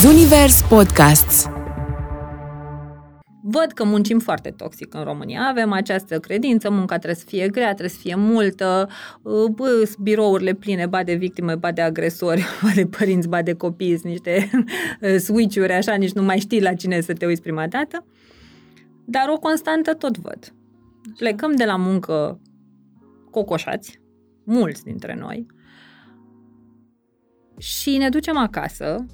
Zunivers Podcasts Văd că muncim foarte toxic în România. Avem această credință, munca trebuie să fie grea, trebuie să fie multă, uh, bă, birourile pline, ba de victime, ba de agresori, ba de părinți, ba de copii, sunt niște uh, switch-uri, așa, nici nu mai știi la cine să te uiți prima dată. Dar o constantă tot văd. Plecăm de la muncă cocoșați, mulți dintre noi, și ne ducem acasă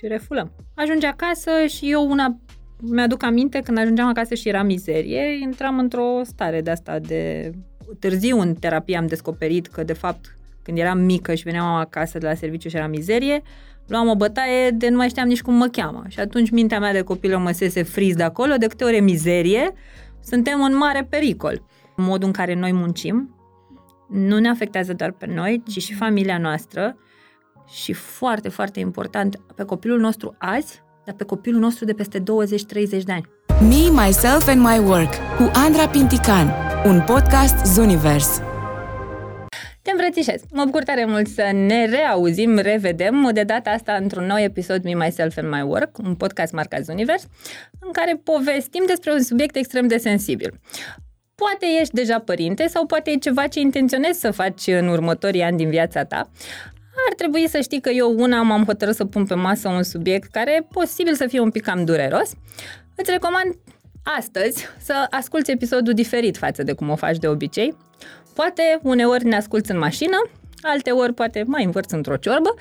și refulăm. Ajunge acasă și eu una mi-aduc aminte când ajungeam acasă și era mizerie, intram într-o stare de asta de... Târziu în terapie am descoperit că, de fapt, când eram mică și veneam acasă de la serviciu și era mizerie, luam o bătaie de nu mai știam nici cum mă cheamă. Și atunci mintea mea de copilă mă sese friz de acolo, de câte ori e mizerie, suntem în mare pericol. Modul în care noi muncim nu ne afectează doar pe noi, ci și familia noastră și foarte, foarte important, pe copilul nostru azi, dar pe copilul nostru de peste 20-30 de ani. Me, Myself and My Work cu Andra Pintican, un podcast Zunivers. Te îmbrățișez! Mă bucur tare mult să ne reauzim, revedem, de data asta într-un nou episod Me, Myself and My Work, un podcast marcat Univers, în care povestim despre un subiect extrem de sensibil. Poate ești deja părinte sau poate e ceva ce intenționezi să faci în următorii ani din viața ta ar trebui să știi că eu una m-am hotărât să pun pe masă un subiect care e posibil să fie un pic cam dureros. Îți recomand astăzi să asculți episodul diferit față de cum o faci de obicei. Poate uneori ne asculți în mașină, alte ori poate mai învârți într-o ciorbă.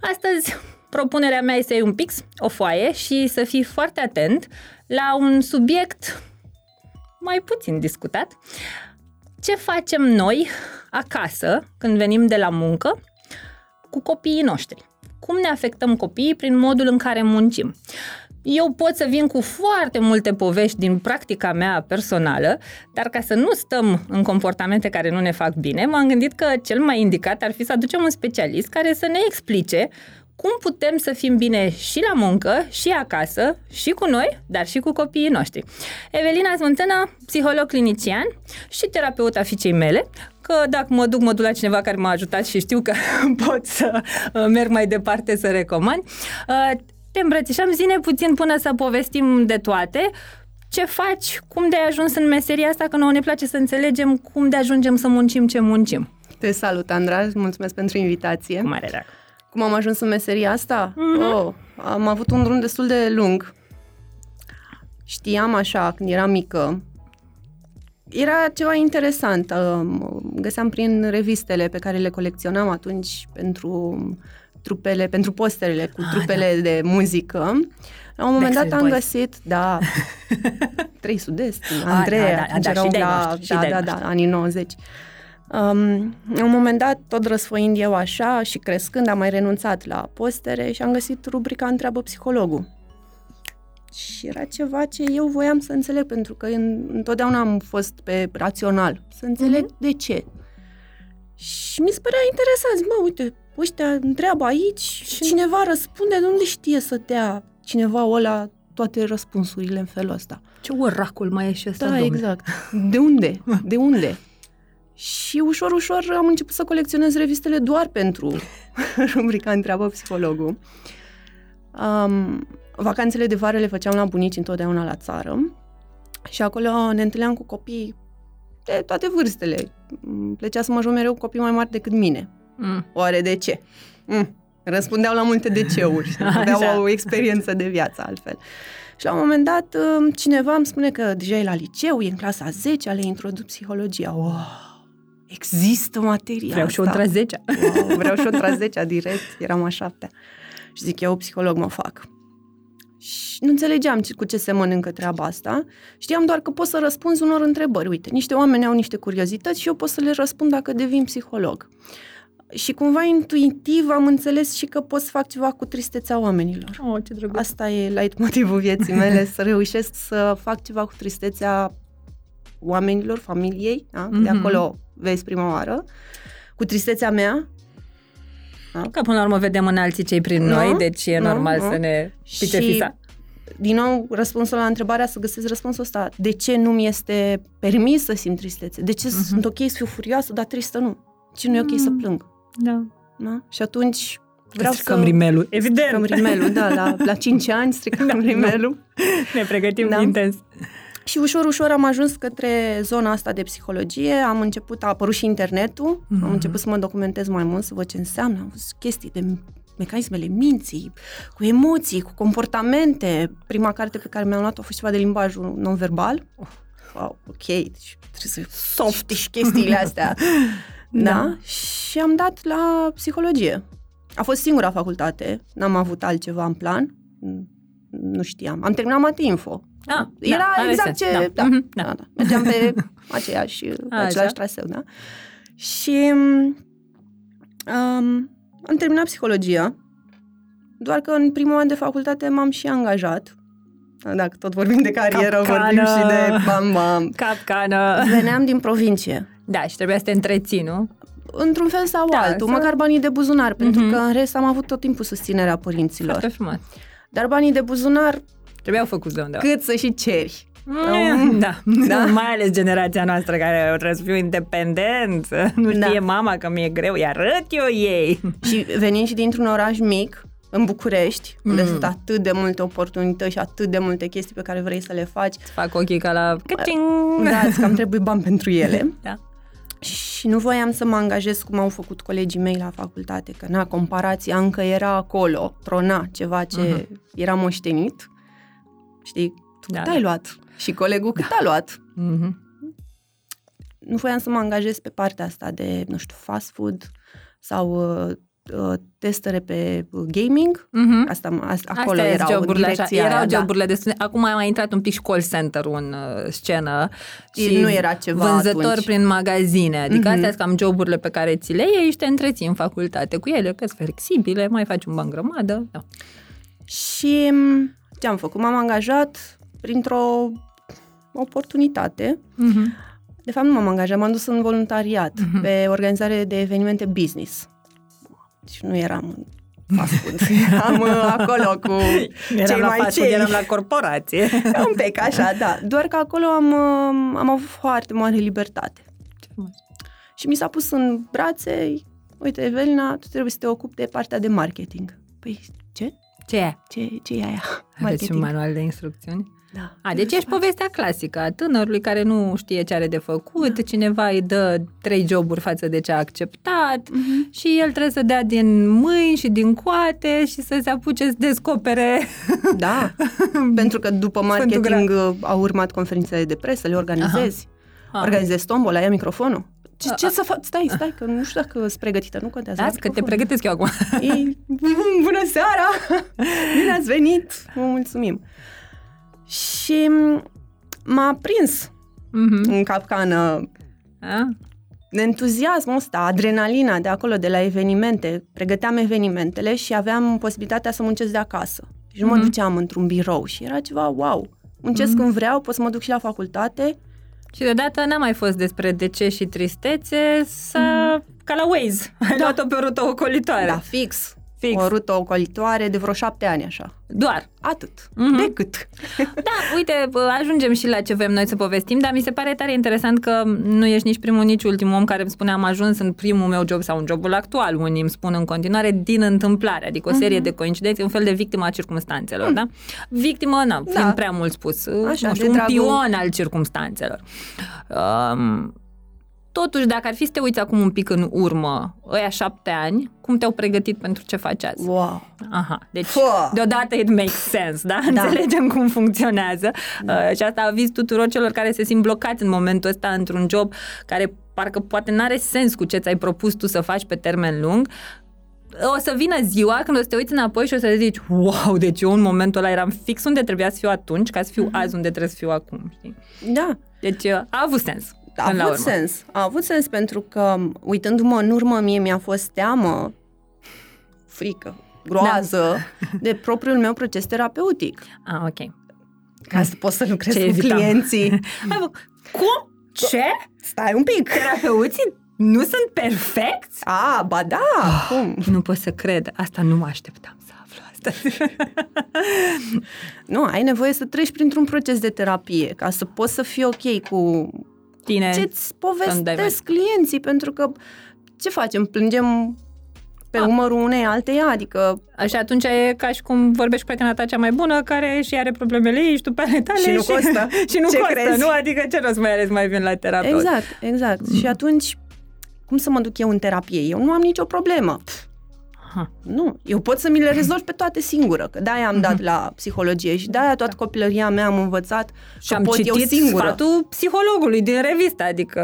Astăzi propunerea mea este să iei un pix, o foaie și să fii foarte atent la un subiect mai puțin discutat. Ce facem noi acasă când venim de la muncă cu copiii noștri. Cum ne afectăm copiii prin modul în care muncim. Eu pot să vin cu foarte multe povești din practica mea personală, dar ca să nu stăm în comportamente care nu ne fac bine, m-am gândit că cel mai indicat ar fi să aducem un specialist care să ne explice cum putem să fim bine și la muncă, și acasă, și cu noi, dar și cu copiii noștri. Evelina Smântână, psiholog clinician și terapeuta fiicei mele, că dacă mă duc, mă duc la cineva care m-a ajutat și știu că pot să uh, merg mai departe să recomand. Uh, te îmbrățișăm, zine puțin până să povestim de toate. Ce faci? Cum de-ai ajuns în meseria asta? Că nouă ne place să înțelegem cum de ajungem să muncim ce muncim. Te salut, Andra, mulțumesc pentru invitație. Cu mare drag. Cum am ajuns în meseria asta? Mm-hmm. Oh, am avut un drum destul de lung. Știam așa, când eram mică, era ceva interesant. Găseam prin revistele pe care le colecționam atunci pentru trupele, pentru posterele cu ah, trupele da. de muzică. La un moment dat am Boys. găsit, da, trei sud-est, Andreea, ah, da, da, da, erau la, da, da, da, anii 90. Um, la un moment dat, tot răsfoind eu așa și crescând, am mai renunțat la postere și am găsit rubrica Întreabă psihologul. Și era ceva ce eu voiam să înțeleg, pentru că întotdeauna am fost pe rațional. Să înțeleg mm-hmm. de ce. Și mi se părea interesant. Mă, uite, ăștia întreabă aici și cineva răspunde, de unde știe să dea cineva ăla toate răspunsurile în felul ăsta. Ce oracul mai e și ăsta, Da, domnule. exact. De unde? De unde? Și ușor, ușor am început să colecționez revistele doar pentru rubrica Întreabă psihologul. Um, vacanțele de vară le făceam la bunici întotdeauna la țară și acolo ne întâlneam cu copii de toate vârstele. Plăcea să mă joc mereu cu copii mai mari decât mine. Mm. Oare de ce? Mm. Răspundeau la multe de ceuri. Aveau o experiență de viață altfel. Și la un moment dat cineva îmi spune că deja e la liceu, e în clasa 10, le introduc psihologia. Wow! Există materia Vreau asta. și o 10 wow, Vreau și o 10 direct, eram a șaptea. Și zic, eu psiholog mă fac. Și nu înțelegeam cu ce se mănâncă treaba asta. Știam doar că pot să răspunzi unor întrebări. Uite, niște oameni au niște curiozități și eu pot să le răspund dacă devin psiholog. Și cumva intuitiv am înțeles și că pot să fac ceva cu tristețea oamenilor. Oh, ce drăguț. Asta e light motivul vieții mele, să reușesc să fac ceva cu tristețea oamenilor, familiei, da? Mm-hmm. de acolo vezi prima oară, cu tristețea mea. Da? Că până la urmă vedem în alții cei prin no, noi, deci e no, normal no. să ne pice și, fisa. din nou, răspunsul la întrebarea, să găsesc răspunsul ăsta. De ce nu mi este permis să simt tristețe? De ce mm-hmm. sunt ok să fiu furioasă, dar tristă nu? Ce nu e ok mm. să plâng? Da. da. Și atunci Vreau stricăm să... rimelul, evident. Stricăm rimelul, da, la, la 5 ani stricăm da, rimelul. Ne pregătim da. intens. Și ușor, ușor am ajuns către zona asta de psihologie, am început, a apărut și internetul, mm-hmm. am mhm. început să mă documentez mai mult, să văd ce înseamnă, am văzut chestii de mecanismele minții, cu emoții, cu comportamente. Prima carte pe care mi-am luat-o a fost ceva de limbajul non-verbal. Oh, wow, ok, deci trebuie să soft și chestiile astea. da. da. Și am dat la psihologie. A fost singura facultate, n-am avut altceva în plan, nu știam. Am terminat Matinfo. Ah, Era da, exact ce... Da. Da, mm-hmm, da. Da, da. Mergeam pe aceeași, pe același traseu, da? Și um, am terminat psihologia, doar că în primul an de facultate m-am și angajat. Dacă tot vorbim de carieră, Capcană. vorbim și de bam, bam. Capcană. Veneam din provincie. Da, și trebuia să te întreții, nu? Într-un fel sau da, altul, să... măcar banii de buzunar, mm-hmm. pentru că în rest am avut tot timpul susținerea părinților. Foarte frumos. Dar banii de buzunar... Trebuiau făcuți de undeva. Cât să și ceri. Mm, da. da, mai ales generația noastră care trebuie să fiu independent, nu da. știe da. mama că mi-e greu, i arăt eu ei. Și venind și dintr-un oraș mic, în București, mm. unde sunt atât de multe oportunități și atât de multe chestii pe care vrei să le faci. Îți fac ochii ca la... Da, îți cam trebuie bani pentru ele. da. Și nu voiam să mă angajez cum au făcut colegii mei la facultate, că na, comparația încă era acolo, trona ceva ce uh-huh. era moștenit. Știi, tu da, cât da. ai luat? Și colegul cât da. a luat? Uh-huh. Nu voiam să mă angajez pe partea asta de, nu știu, fast food sau uh, uh, testere pe gaming. Uh-huh. Asta, asta acolo Astea erau joburile, direcția așa, erau aia, joburile da. de Acum a mai intrat un pic și call center în uh, scenă. Și nu era ceva Vânzător atunci. prin magazine. Adică uh-huh. astea sunt cam joburile pe care ți le iei și te întreții în facultate cu ele, că sunt flexibile, mai faci un ban grămadă. Da. Și ce am făcut? M-am angajat printr-o oportunitate. Uh-huh. De fapt, nu m-am angajat, m-am dus în voluntariat uh-huh. pe organizare de evenimente business. Deci nu eram în fast food. Eram uh, acolo cu eram cei la mai fast cei. eram la corporație. Un pic așa, da. Doar că acolo am, um, am avut foarte mare libertate. Și mi s-a pus în brațe, uite, Evelina, tu trebuie să te ocupi de partea de marketing. Păi, ce? Ce e? Ce, ce e aia? Aveți un manual de instrucțiuni? Da. A, deci ești povestea clasică a tânărului care nu știe ce are de făcut, da. cineva îi dă trei joburi față de ce a acceptat uh-huh. și el trebuie să dea din mâini și din coate și să se apuce să descopere. Da, pentru că după marketing au urmat conferințele de presă, le organizezi. Aha. Organizezi tombola, ia microfonul. Ce, ce să fac? Stai, stai, că nu știu dacă sunt pregătită, nu contează. Las că te pregătesc eu acum. E, bună seara! Bine ați venit! Vă mulțumim! Și m-a prins mm-hmm. în capcană A? entuziasmul ăsta, adrenalina de acolo, de la evenimente. Pregăteam evenimentele și aveam posibilitatea să muncesc de acasă. Și nu mm-hmm. mă mhm. duceam într-un birou și era ceva wow. Muncesc mm-hmm. când vreau, pot să mă duc și la facultate. Și deodată n-a mai fost despre de ce și tristețe, s-a... Mm-hmm. ca la Waze. Ai da. luat-o pe o rută ocolitoare. Da, fix. Fix. O rută ocolitoare de vreo șapte ani așa. Doar. Atât. Mm-hmm. Decât. Da, uite, ajungem și la ce vrem noi să povestim, dar mi se pare tare interesant că nu ești nici primul, nici ultimul om care îmi spune am ajuns în primul meu job sau în jobul actual. Unii îmi spun în continuare din întâmplare, adică o serie mm-hmm. de coincidențe, un fel de victimă a circumstanțelor, mm. da? Victimă, na, fiind da. prea mult spus, Așa, nu știu, un dragul... pion al circumstanțelor. Um, Totuși, dacă ar fi să te uiți acum un pic în urmă, ăia șapte ani, cum te-au pregătit pentru ce faci azi? Wow! Aha, deci Fua. deodată it makes sense, da? da. Înțelegem cum funcționează da. uh, și asta aviz tuturor celor care se simt blocați în momentul ăsta într-un job care parcă poate n-are sens cu ce ți-ai propus tu să faci pe termen lung, o să vină ziua când o să te uiți înapoi și o să zici, wow, deci eu în momentul ăla eram fix unde trebuia să fiu atunci, ca să fiu mm-hmm. azi unde trebuie să fiu acum, știi? Da. Deci uh, a avut sens. A avut sens. A avut sens pentru că, uitându-mă în urmă, mie mi-a fost teamă, frică, groază da. de propriul meu proces terapeutic. Ah, ok. Ca să pot să lucrez Ce cu evitam? clienții. Cum? Ce? Stai un pic. Terapeuții nu sunt perfecți? A, ba da. Oh, Cum? Nu pot să cred. Asta nu mă așteptam să aflu asta. nu, ai nevoie să treci printr-un proces de terapie ca să poți să fii ok cu tine. Ce-ți povestesc clienții, pentru că ce facem? Plângem pe Ah. umărul unei alteia, adică Așa atunci e ca și cum vorbești cu prietena ta cea mai bună, care și are problemele ei și tu pe ale tale. Și nu costă. și nu Ce costă, crezi? nu? Adică ce rost mai ales mai vin la terapeut? Exact, exact. Și atunci, cum să mă duc eu în terapie? Eu nu am nicio problemă. Pf, Ha. Nu, eu pot să mi le rezolv pe toate singură, că de-aia am Mhm. dat la psihologie și de-aia toată copilăria mea am învățat Și că am pot eu citit singură. sfatul psihologului din revistă, adică...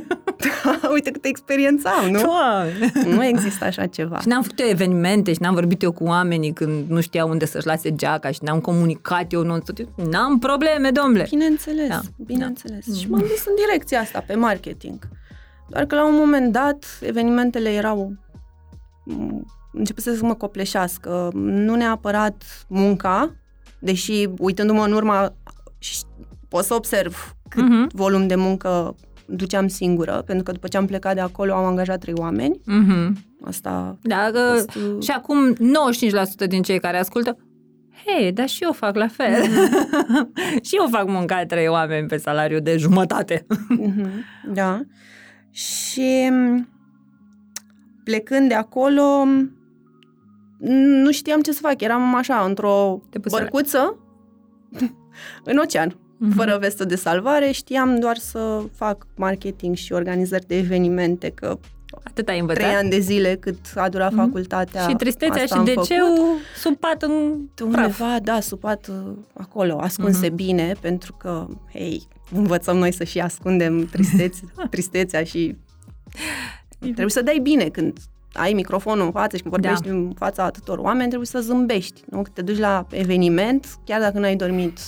Uite câtă experiență am, nu? Doamne. Nu există așa ceva. Și n-am făcut eu evenimente și n-am vorbit eu cu oamenii când nu știau unde să-și lase geaca și n-am comunicat eu non N-am probleme, domnule. Bineînțeles, Da, da, bineînțeles. da. Și m-am dus în direcția asta, pe marketing. Doar că la un moment dat, evenimentele erau m, începuse să mă copleșească. Nu neapărat munca, deși uitându-mă în urmă și pot să observ cât Mhm. volum de muncă duceam singură, pentru că după ce am plecat de acolo am angajat trei oameni. Mhm. Asta Da, că, fost, uh, și acum 95% din cei care ascultă Hei, dar și eu fac la fel. și eu fac munca a trei oameni pe salariu de jumătate. Mhm, Da. Și m, plecând de acolo, m, nu știam ce să fac. Eram așa, într-o Te puse la- bărcuță în ocean, Mhm. fără vestă de salvare. Știam doar să fac marketing și organizări de evenimente, că Atât ai trei învățat. ani de zile cât a durat Mhm. facultatea. și tristețea asta și am de făcut. ce sub pat în praf. Undeva, da, supat uh, acolo, ascunse Mhm. bine, pentru că, hei, învățăm noi să și ascundem tristețe, tristețea și trebuie să dai bine când ai microfonul în față și când vorbești Da. în fața atâtor oameni, trebuie să zâmbești, nu? Când te duci la eveniment, chiar dacă n-ai dormit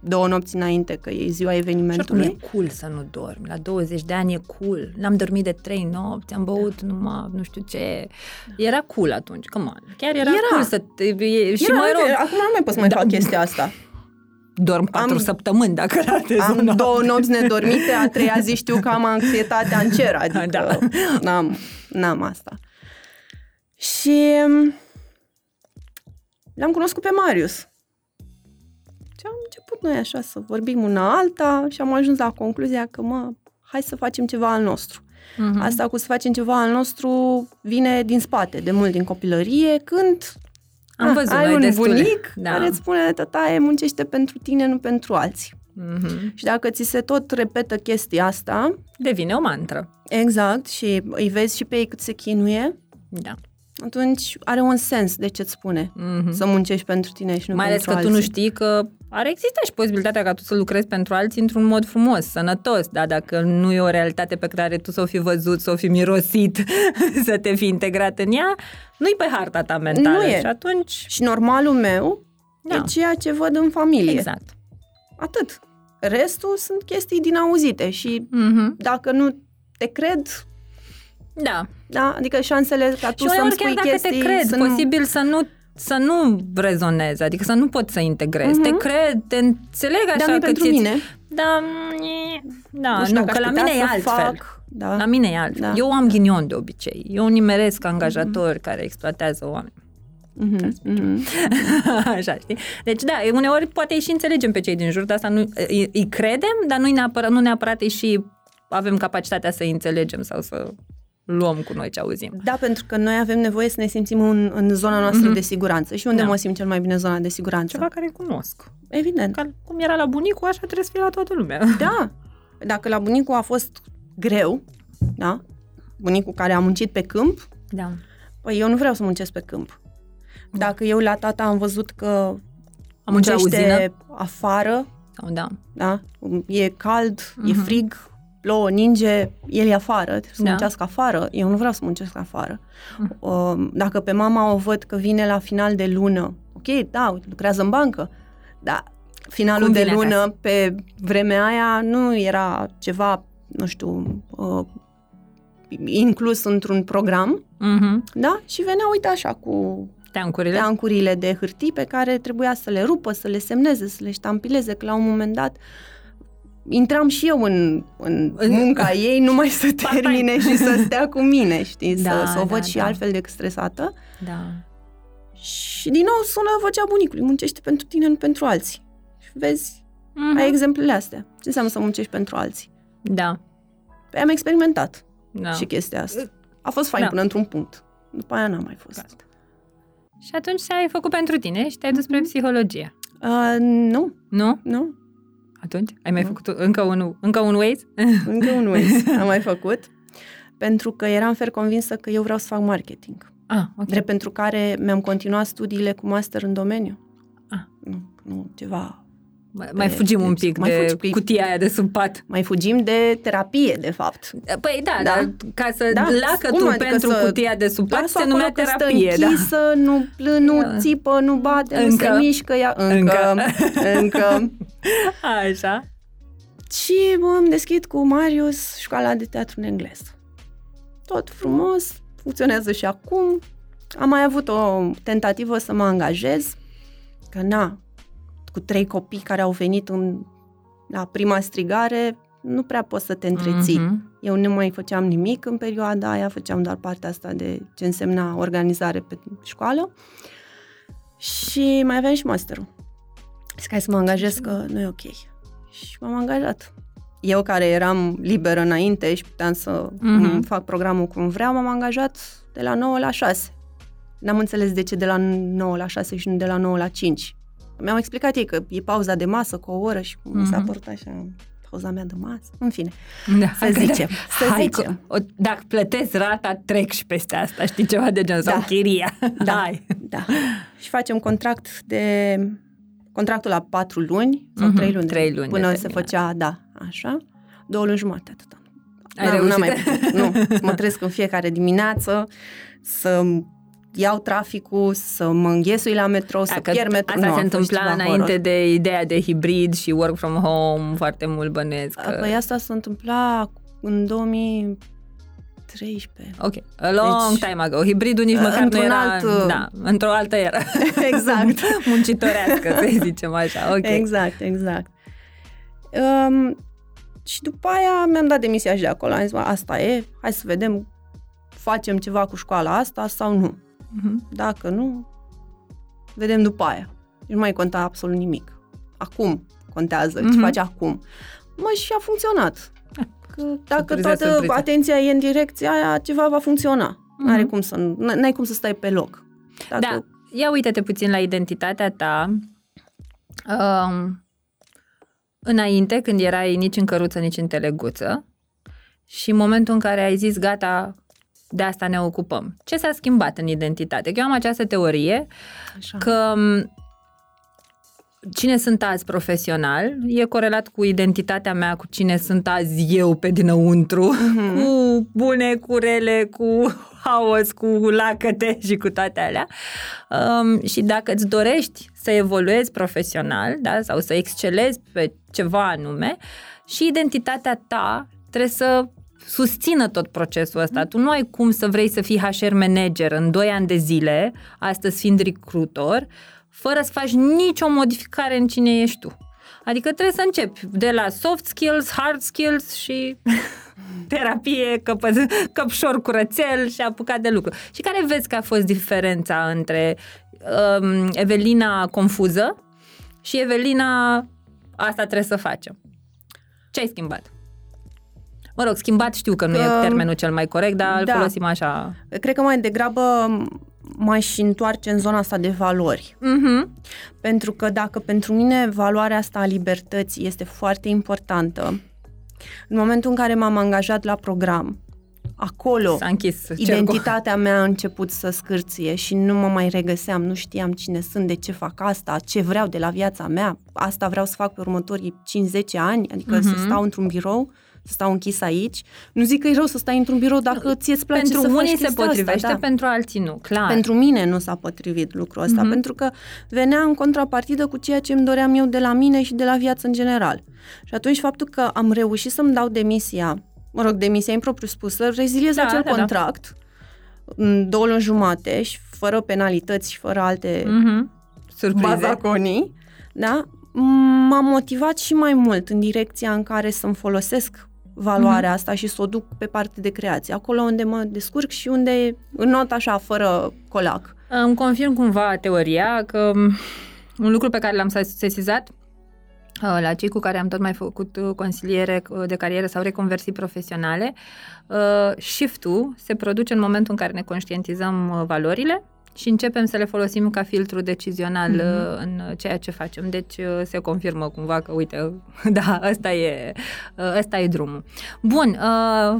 două nopți înainte, că e ziua Și oricum evenimentului. e cool să nu dormi. La 20 de ani e cool. N-am dormit de 3 nopți, am băut numai nu știu ce. Era cool atunci, come on. Chiar era, Era. cool să te... E, și Era, mai uite, rog, acum nu mai pot să mai Da. fac chestia asta. Dorm 4 am- săptămâni dacă ratezi Am o noapte. două nopți nedormite, a treia zi știu că am anxietatea în cer, adică Da. n-am, n-am asta. Și m, l-am cunoscut pe Marius. Și am început noi așa să vorbim una alta și am ajuns la concluzia că, mă, hai să facem ceva al nostru. Mhm. Asta cu să facem ceva al nostru vine din spate, de mult din copilărie, când Am ah, văzut ai noi un destule. bunic Da. care îți spune, tătaie, muncește pentru tine, nu pentru alții. Mhm. Și dacă ți se tot repetă chestia asta, Devine o mantră. exact, și îi vezi și pe ei cât se chinuie, Da. atunci are un sens de ce-ți spune Mhm. să muncești pentru tine și nu Mai ales pentru că tu nu alții. știi că ar exista și posibilitatea ca tu să lucrezi pentru alții într-un mod frumos, sănătos, da? dacă nu e o realitate pe care tu să o fi văzut, să o fi mirosit, să te fi integrat în ea, nu-i pe harta ta mentală. Nu e. Și atunci, Și normalul meu Da. e ceea ce văd în familie. exact. Atât. Restul sunt chestii din auzite și Mhm. dacă nu te cred, Da. da, adică șansele ca tu și să-mi uneori spui chiar dacă chestii te cred, sunt posibil să nu să nu rezonezi, adică să nu poți să integrezi. Mhm. Te cred, te înțeleg așa dar nu că pentru ți mine. Da, e- da, nu știu nu, dacă că aș la putea mine e să altfel. Fac, da. La mine e altfel. Da. Eu am ghinion de obicei. Eu nimeresc angajatori care exploatează oameni. Mhm, mhm. Așa, știi? Deci da, uneori poate și înțelegem pe cei din jur, dar asta nu, îi, îi credem, dar nu neapărat, nu neapărat îi și avem capacitatea să îi înțelegem sau să luăm cu noi ce auzim. Da, pentru că noi avem nevoie să ne simțim în, în zona noastră Mhm. de siguranță. Și unde Da. mă simt cel mai bine în zona de siguranță? Ceva care cunosc. Evident. Ca, cum era la bunicul, așa trebuie să fie la toată lumea. Da. Dacă la bunicul a fost greu, da? Bunicul care a muncit pe câmp, Da. păi eu nu vreau să muncesc pe câmp. Dacă eu la tata am văzut că Am muncit la muncește uzină? afară, Sau da. da? E cald, e Mhm. frig, plouă, ninge, el e afară, trebuie să Da. muncească afară. Eu nu vreau să muncesc afară. Mhm. Uh, Dacă pe mama o văd că vine la final de lună, ok, da, uite, lucrează în bancă, dar finalul Cum de vine lună acasă? pe vremea aia nu era ceva, nu știu, uh, inclus într-un program, Mhm. da? Și venea, uite așa, cu Teancurile? teancurile de hârtii pe care trebuia să le rupă, să le semneze, să le ștampileze, că la un moment dat intram și eu în, în În- munca ei numai să Part-time. termine și să stea cu mine, știi, Da, să, să o văd da, și da. altfel decât stresată. Da. Și din nou sună vocea bunicului, muncește pentru tine, nu pentru alții. Și vezi, Mhm. ai exemplele astea. Ce înseamnă să muncești pentru alții? Da. Păi am experimentat Da. și chestia asta. A fost fain Da. până într-un punct. După aia n-am mai fost. Gata. Și atunci ai făcut pentru tine și te-ai dus spre psihologie. Uh, nu, Nu? nu. Atunci? Ai mai Nu. făcut încă un, încă un Waze? Încă un Waze am mai făcut. Pentru că eram fer convinsă că eu vreau să fac marketing. Ah, ok. Drept pentru care mi-am continuat studiile cu master în domeniu. Ah. Nu, nu, ceva... Mai, mai fugim un deci, pic mai de fugi pic. cutia aia de sub pat. Mai fugim de terapie, de fapt. Păi da, Da. dar ca să Da, lacă cum tu adică pentru să- cutia de sub pat Lasă se numea acolo că stă terapie, da. închisă, nu plân, nu Ia. țipă, nu bate, nu Încă. se mișcă ea. Încă. Încă. încă. Așa. Și mă îmi deschid cu Marius școala de teatru în engleză. Tot frumos, funcționează și acum. Am mai avut o tentativă să mă angajez, că na, cu trei copii care au venit în, la prima strigare, nu prea poți să te întreții. Mhm. Eu nu mai făceam nimic în perioada aia, făceam doar partea asta de ce însemna organizare pe școală. Și mai aveam și masterul. Zic, hai să mă angajez că nu e ok. Și m-am angajat. Eu care eram liberă înainte și puteam să Mhm. mm-hmm. fac programul cum vreau, m-am angajat de la 9 la 6. N-am înțeles de ce de la 9 la 6 și nu de la 9 la 5. Mi-am explicat ei că e pauza de masă cu o oră și mm-hmm. mi s-a Mhm. părut așa pauza mea de masă. În fine. Da, Să zicem, să Hai, zicem. că- O, dacă plătesc rata, trec și peste asta, știi, ceva de genul, sau Da. chiria. Da. Hai. Da. Și facem contract de contractul la patru luni sau Mhm, trei luni. trei luni Până se determinat. făcea, da, așa. Două luni jumate, atât. Ai N-am- reușit? n-am mai putut, nu. Mă trezesc în fiecare dimineață să iau traficul, să mă înghesui la metrou, să Dacă pierd metrou. asta nu, se a fost întâmpla ceva înainte horror. de ideea de hibrid și work from home, foarte mult bănesc. că- Păi asta s-a întâmplat în 2013. Ok, a long Deci, time ago. Hibridul nici măcar nu într-un era... alt, uh, Da, într-o altă era. Exact. Muncitorească, să zicem așa. Ok. Exact, exact. Um, și după aia mi-am dat demisia și de acolo. Am zis, "Bă, asta e, hai să vedem, facem ceva cu școala asta sau nu. Mhm. Dacă nu, vedem după aia. Nu mai conta absolut nimic. Acum contează ce Mhm. faci acum. Mă, și a funcționat. Că dacă Surpriză, toată surpriză. atenția e în direcția aia, ceva va funcționa. Mhm. N-are cum să, nu- n-ai cum să stai pe loc. Dacă, Da, ia uite-te puțin la identitatea ta. Um, înainte, când erai nici în căruță, nici în teleguță, și în momentul în care ai zis, gata, de asta ne ocupăm. Ce s-a schimbat în identitate? Că eu am această teorie Așa. că m, cine sunt azi profesional e corelat cu identitatea mea, cu cine sunt azi eu pe dinăuntru, Mhm. cu bune, cu rele, cu haos, cu lacăte și cu toate alea. Um, și dacă îți dorești să evoluezi profesional da, sau să excelezi pe ceva anume, și identitatea ta trebuie să susțină tot procesul ăsta. Tu nu ai cum să vrei să fii HR manager în 2 ani de zile, astăzi fiind recrutor, fără să faci nicio modificare în cine ești tu. Adică trebuie să începi de la soft skills, hard skills și terapie, căpă, căpșor curățel și apucat de lucru. Și care vezi că a fost diferența între um, Evelina confuză și Evelina asta trebuie să facem? Ce ai schimbat? Mă rog, schimbat știu că nu Că- e termenul cel mai corect, dar îl Da. folosim așa. Cred că mai degrabă m-aș întoarce în zona asta de valori. Mhm. Pentru că dacă pentru mine valoarea asta a libertății este foarte importantă, în momentul în care m-am angajat la program, acolo S-a închis cercul. identitatea mea a început să scârție și nu mă mai regăseam, nu știam cine sunt, de ce fac asta, ce vreau de la viața mea, asta vreau să fac pe următorii 5-10 ani, adică să Mhm. stau într-un birou, să stau închis aici. Nu zic că e rău să stai într-un birou dacă ție îți place Pentru să faci unii se chestia potrivește, asta, da. pentru alții nu, clar. Pentru mine nu s-a potrivit lucrul ăsta, Mhm. mm-hmm. pentru că venea în contrapartidă cu ceea ce îmi doream eu de la mine și de la viață în general. Și atunci faptul că am reușit să-mi dau demisia, mă rog, demisia impropriu spusă, reziliez Da, acel da, da. contract în două luni jumate și fără penalități și fără alte Mhm. Surprize. bazaconii, da? m-a motivat și mai mult în direcția în care să-mi folosesc valoarea asta și să o duc pe parte de creație, acolo unde mă descurc și unde înnot așa, fără colac. Îmi confirm cumva teoria că m, un lucru pe care l-am sesizat uh, la cei cu care am tot mai făcut uh, consiliere uh, de carieră sau reconversii profesionale, shift-ul se produce în momentul în care ne conștientizăm valorile și începem să le folosim ca filtru decizional mm-hmm. în ceea ce facem. Deci se confirmă cumva că, uite, da, ăsta e, ăsta e drumul. Bun,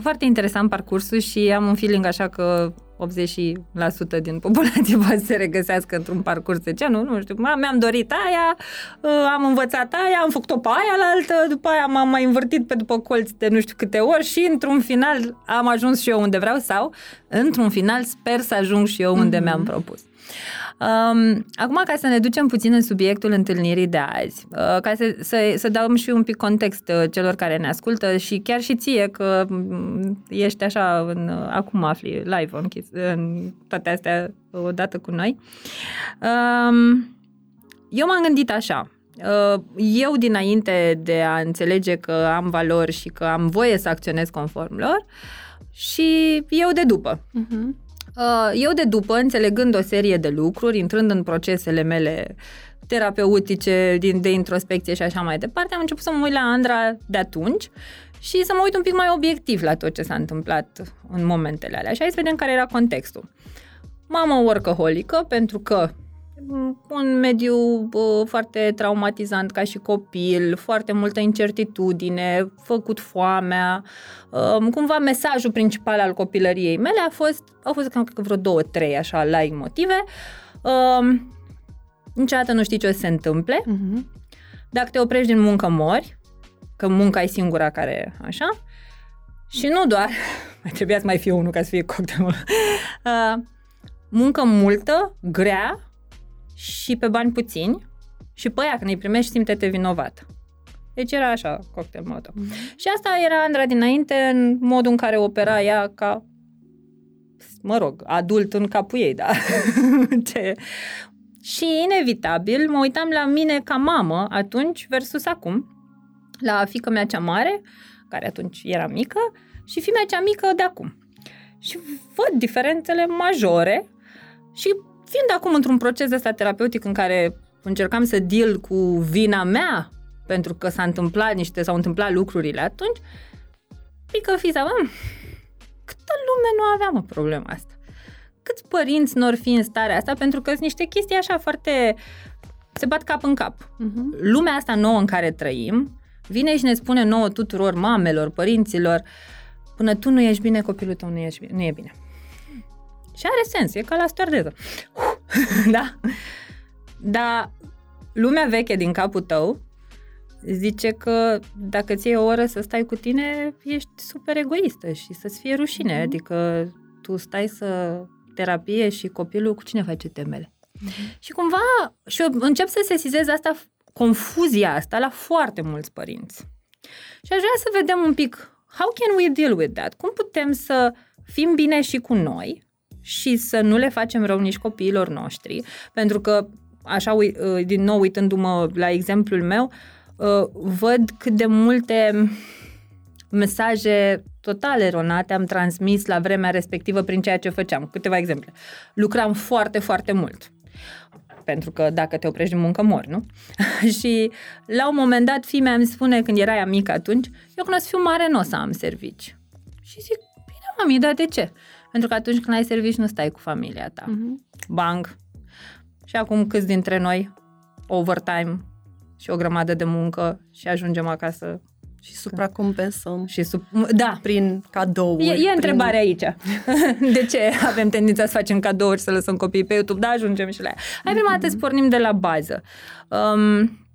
foarte interesant parcursul și am un feeling așa că 80% din populație poate să se regăsească într-un parcurs de genul, nu știu, mi-am dorit aia, uh, am învățat aia, am făcut-o pe aia la altă, după aia m-am mai învârtit pe după colți de nu știu câte ori și într-un final am ajuns și eu unde vreau sau într-un final sper să ajung și eu unde mm-hmm. mi-am propus. Um, acum, ca să ne ducem puțin în subiectul întâlnirii de azi, uh, ca să, să, să dăm și un pic context uh, celor care ne ascultă și chiar și ție, că mm, ești așa, în, uh, acum afli live în, în toate astea odată cu noi. Um, eu m-am gândit așa, uh, eu dinainte de a înțelege că am valori și că am voie să acționez conform lor și eu de după. Uh-huh. Uh, eu de după, înțelegând o serie de lucruri, intrând în procesele mele terapeutice, din, de introspecție și așa mai departe, am început să mă uit la Andra de atunci și să mă uit un pic mai obiectiv la tot ce s-a întâmplat în momentele alea. Și hai să vedem care era contextul. Mamă workaholică, pentru că un mediu uh, foarte traumatizant ca și copil, foarte multă incertitudine, făcut foamea. Uh, cumva mesajul principal al copilăriei mele a fost, au fost cam vreo două, trei așa like motive. Uh, niciodată nu știi ce o să se întâmple. Uh-huh. Dacă te oprești din muncă, mori, că munca e singura care, așa. Și nu doar, mai trebuia să mai fie unul ca să fie cocktailul. Uh, muncă multă, grea, și pe bani puțini și pe aia când îi primești simte-te vinovat. Deci era așa, cocktail moto. Mm-hmm. Și asta era Andra dinainte în modul în care opera ea ca, mă rog, adult în capul ei, da. Ce... Și inevitabil mă uitam la mine ca mamă atunci versus acum, la fica mea cea mare, care atunci era mică, și fimea cea mică de acum. Și văd diferențele majore și fiind acum într-un proces ăsta terapeutic în care încercam să deal cu vina mea pentru că s-a întâmplat niște, s-au întâmplat lucrurile atunci, pică fiza, mă, câtă lume nu aveam o problemă asta. Câți părinți nu fi în starea asta pentru că sunt niște chestii așa foarte se bat cap în cap. Uh-huh. Lumea asta nouă în care trăim vine și ne spune nouă tuturor mamelor, părinților, până tu nu ești bine, copilul tău nu, ești, nu e bine. Și are sens, e ca la stewardeză. da? Dar lumea veche din capul tău zice că dacă ți o oră să stai cu tine, ești super egoistă și să-ți fie rușine. Mm-hmm. Adică tu stai să terapie și copilul cu cine face temele. Mm-hmm. Și cumva, și eu încep să sesizez asta, confuzia asta la foarte mulți părinți. Și aș vrea să vedem un pic how can we deal with that? Cum putem să fim bine și cu noi și să nu le facem rău nici copiilor noștri, pentru că, așa, uh, din nou, uitându-mă la exemplul meu, uh, văd cât de multe mesaje total eronate am transmis la vremea respectivă prin ceea ce făceam. Câteva exemple. Lucram foarte, foarte mult pentru că dacă te oprești din muncă, mori, nu? și la un moment dat, fimea îmi spune, când era ea mică atunci, eu când o să fiu mare, nu o să am servici. Și zic, bine, mami, dar de ce? Pentru că atunci când ai servici nu stai cu familia ta. Uh-huh. Bang. Și acum câți dintre noi overtime și o grămadă de muncă și ajungem acasă și supracompensăm. Și sub... Da. Prin cadouri. E, e prin... întrebarea aici. De ce avem tendința să facem cadouri, să lăsăm copiii pe YouTube? Da, ajungem și la ea. Hai prima dată să pornim de la bază. Um,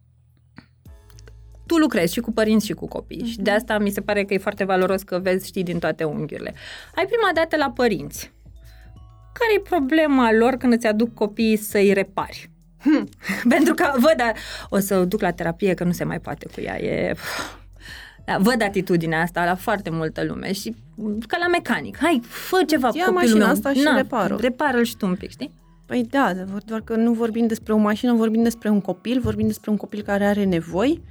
tu lucrezi și cu părinți și cu copii uh-huh. și de mhm. asta mi se pare că e foarte valoros că vezi, știi, din toate unghiurile. Ai prima dată la părinți. Care e problema lor când îți aduc copiii să-i repari? Hmm. Pentru că văd, da, o să o duc la terapie că nu se mai poate cu ea. E... Da, văd atitudinea asta la foarte multă lume și ca la mecanic. Hai, fă ceva Ia copilul meu. asta și Na, repară. Repară-l și tu un pic, știi? Păi da, doar că nu vorbim despre o mașină, vorbim despre un copil, vorbim despre un copil care are nevoi,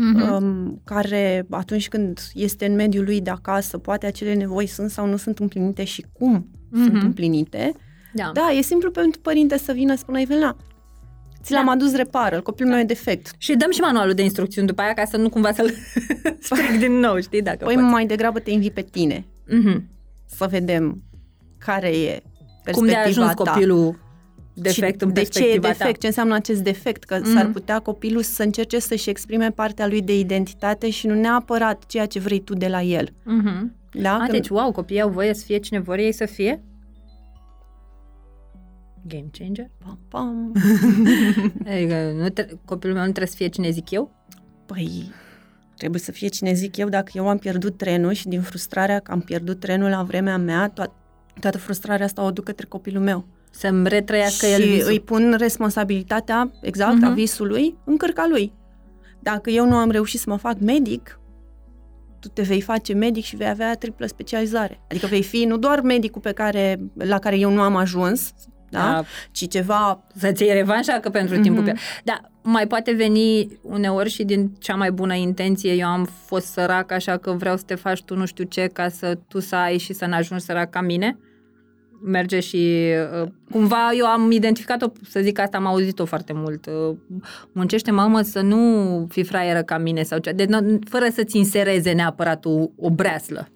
uh-huh. um, care atunci când este în mediul lui de acasă, poate acele nevoi sunt sau nu sunt împlinite și cum uh-huh. sunt împlinite. Da. da, e simplu pentru părinte să vină să spună, Evelina, Ți l-am Da. adus repară, copilul meu e defect. Și dăm și manualul de instrucțiuni după aia ca să nu cumva să-l stric din nou, știi, dacă Păi poți. mai degrabă te invit pe tine Mhm. să vedem care e Cum de a perspectiva ajuns ta. copilul defect și în de ce e perspectiva defect, ta? ce înseamnă acest defect, că Mhm. s-ar putea copilul să încerce să-și exprime partea lui de identitate și nu neapărat ceea ce vrei tu de la el. Mhm. Da? A, Când- deci, wow, copiii au voie să fie cine vor ei să fie? Game changer? Pam, pam. Adică nu tre- copilul meu nu trebuie să fie cine zic eu? Păi, trebuie să fie cine zic eu, dacă eu am pierdut trenul și din frustrarea că am pierdut trenul la vremea mea, to- toată frustrarea asta o duc către copilul meu. Să-mi retrăiască el și visul. îi pun responsabilitatea exact Mhm. a visului în cărca lui. Dacă eu nu am reușit să mă fac medic, tu te vei face medic și vei avea triplă specializare. Adică vei fi nu doar medicul pe care, la care eu nu am ajuns, da? Da. ci ceva Să-ți iei revanșa că pentru Mhm. timpul pierdut. Da, mai poate veni uneori și din cea mai bună intenție. Eu am fost sărac, așa că vreau să te faci tu nu știu ce ca să tu să ai și să n-ajungi sărac ca mine. Merge și uh, cumva eu am identificat-o, să zic asta, am auzit-o foarte mult. Uh, muncește mamă să nu fii fraieră ca mine sau ce. Deci, nu- fără să-ți insereze neapărat o, o breaslă.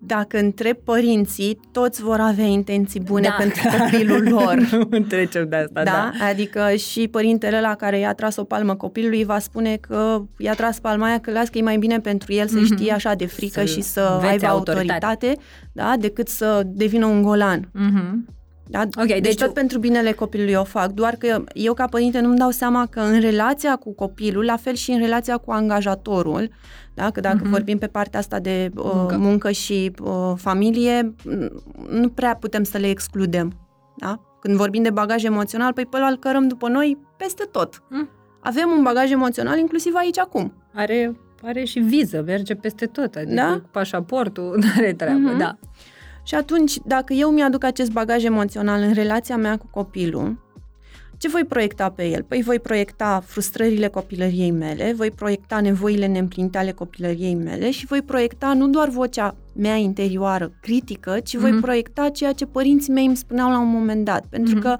Dacă întreb părinții, toți vor avea intenții bune Da. pentru copilul lor. nu trecem de asta, Da? Adică și părintele la care i-a tras o palmă copilului va spune că i-a tras palma aia că las că e mai bine pentru el să Mhm. știe așa de frică Să-l și să învețe aibă autoritate. autoritate, da? decât să devină un golan. Mhm. Da? Ok, deci, deci- tot pentru binele copilului o fac, doar că eu ca părinte nu-mi dau seama că în relația cu copilul, la fel și în relația cu angajatorul, da? că dacă Mhm. vorbim pe partea asta de uh, Muncă. muncă. muncă și uh, familie, n- nu prea putem să le excludem. Da? Când vorbim de bagaj emoțional, păi pe ăla îl cărăm după noi peste tot. Mm. Avem un bagaj emoțional inclusiv aici acum. Are, are și viză, merge peste tot, adică Da? cu pașaportul, nu are treabă, Mhm. da. Și atunci, dacă eu mi-aduc acest bagaj emoțional în relația mea cu copilul, ce voi proiecta pe el? Păi voi proiecta frustrările copilăriei mele, voi proiecta nevoile neîmplinite ale copilăriei mele și voi proiecta nu doar vocea mea interioară critică, ci voi Mhm. proiecta ceea ce părinții mei îmi spuneau la un moment dat. Pentru Mhm. că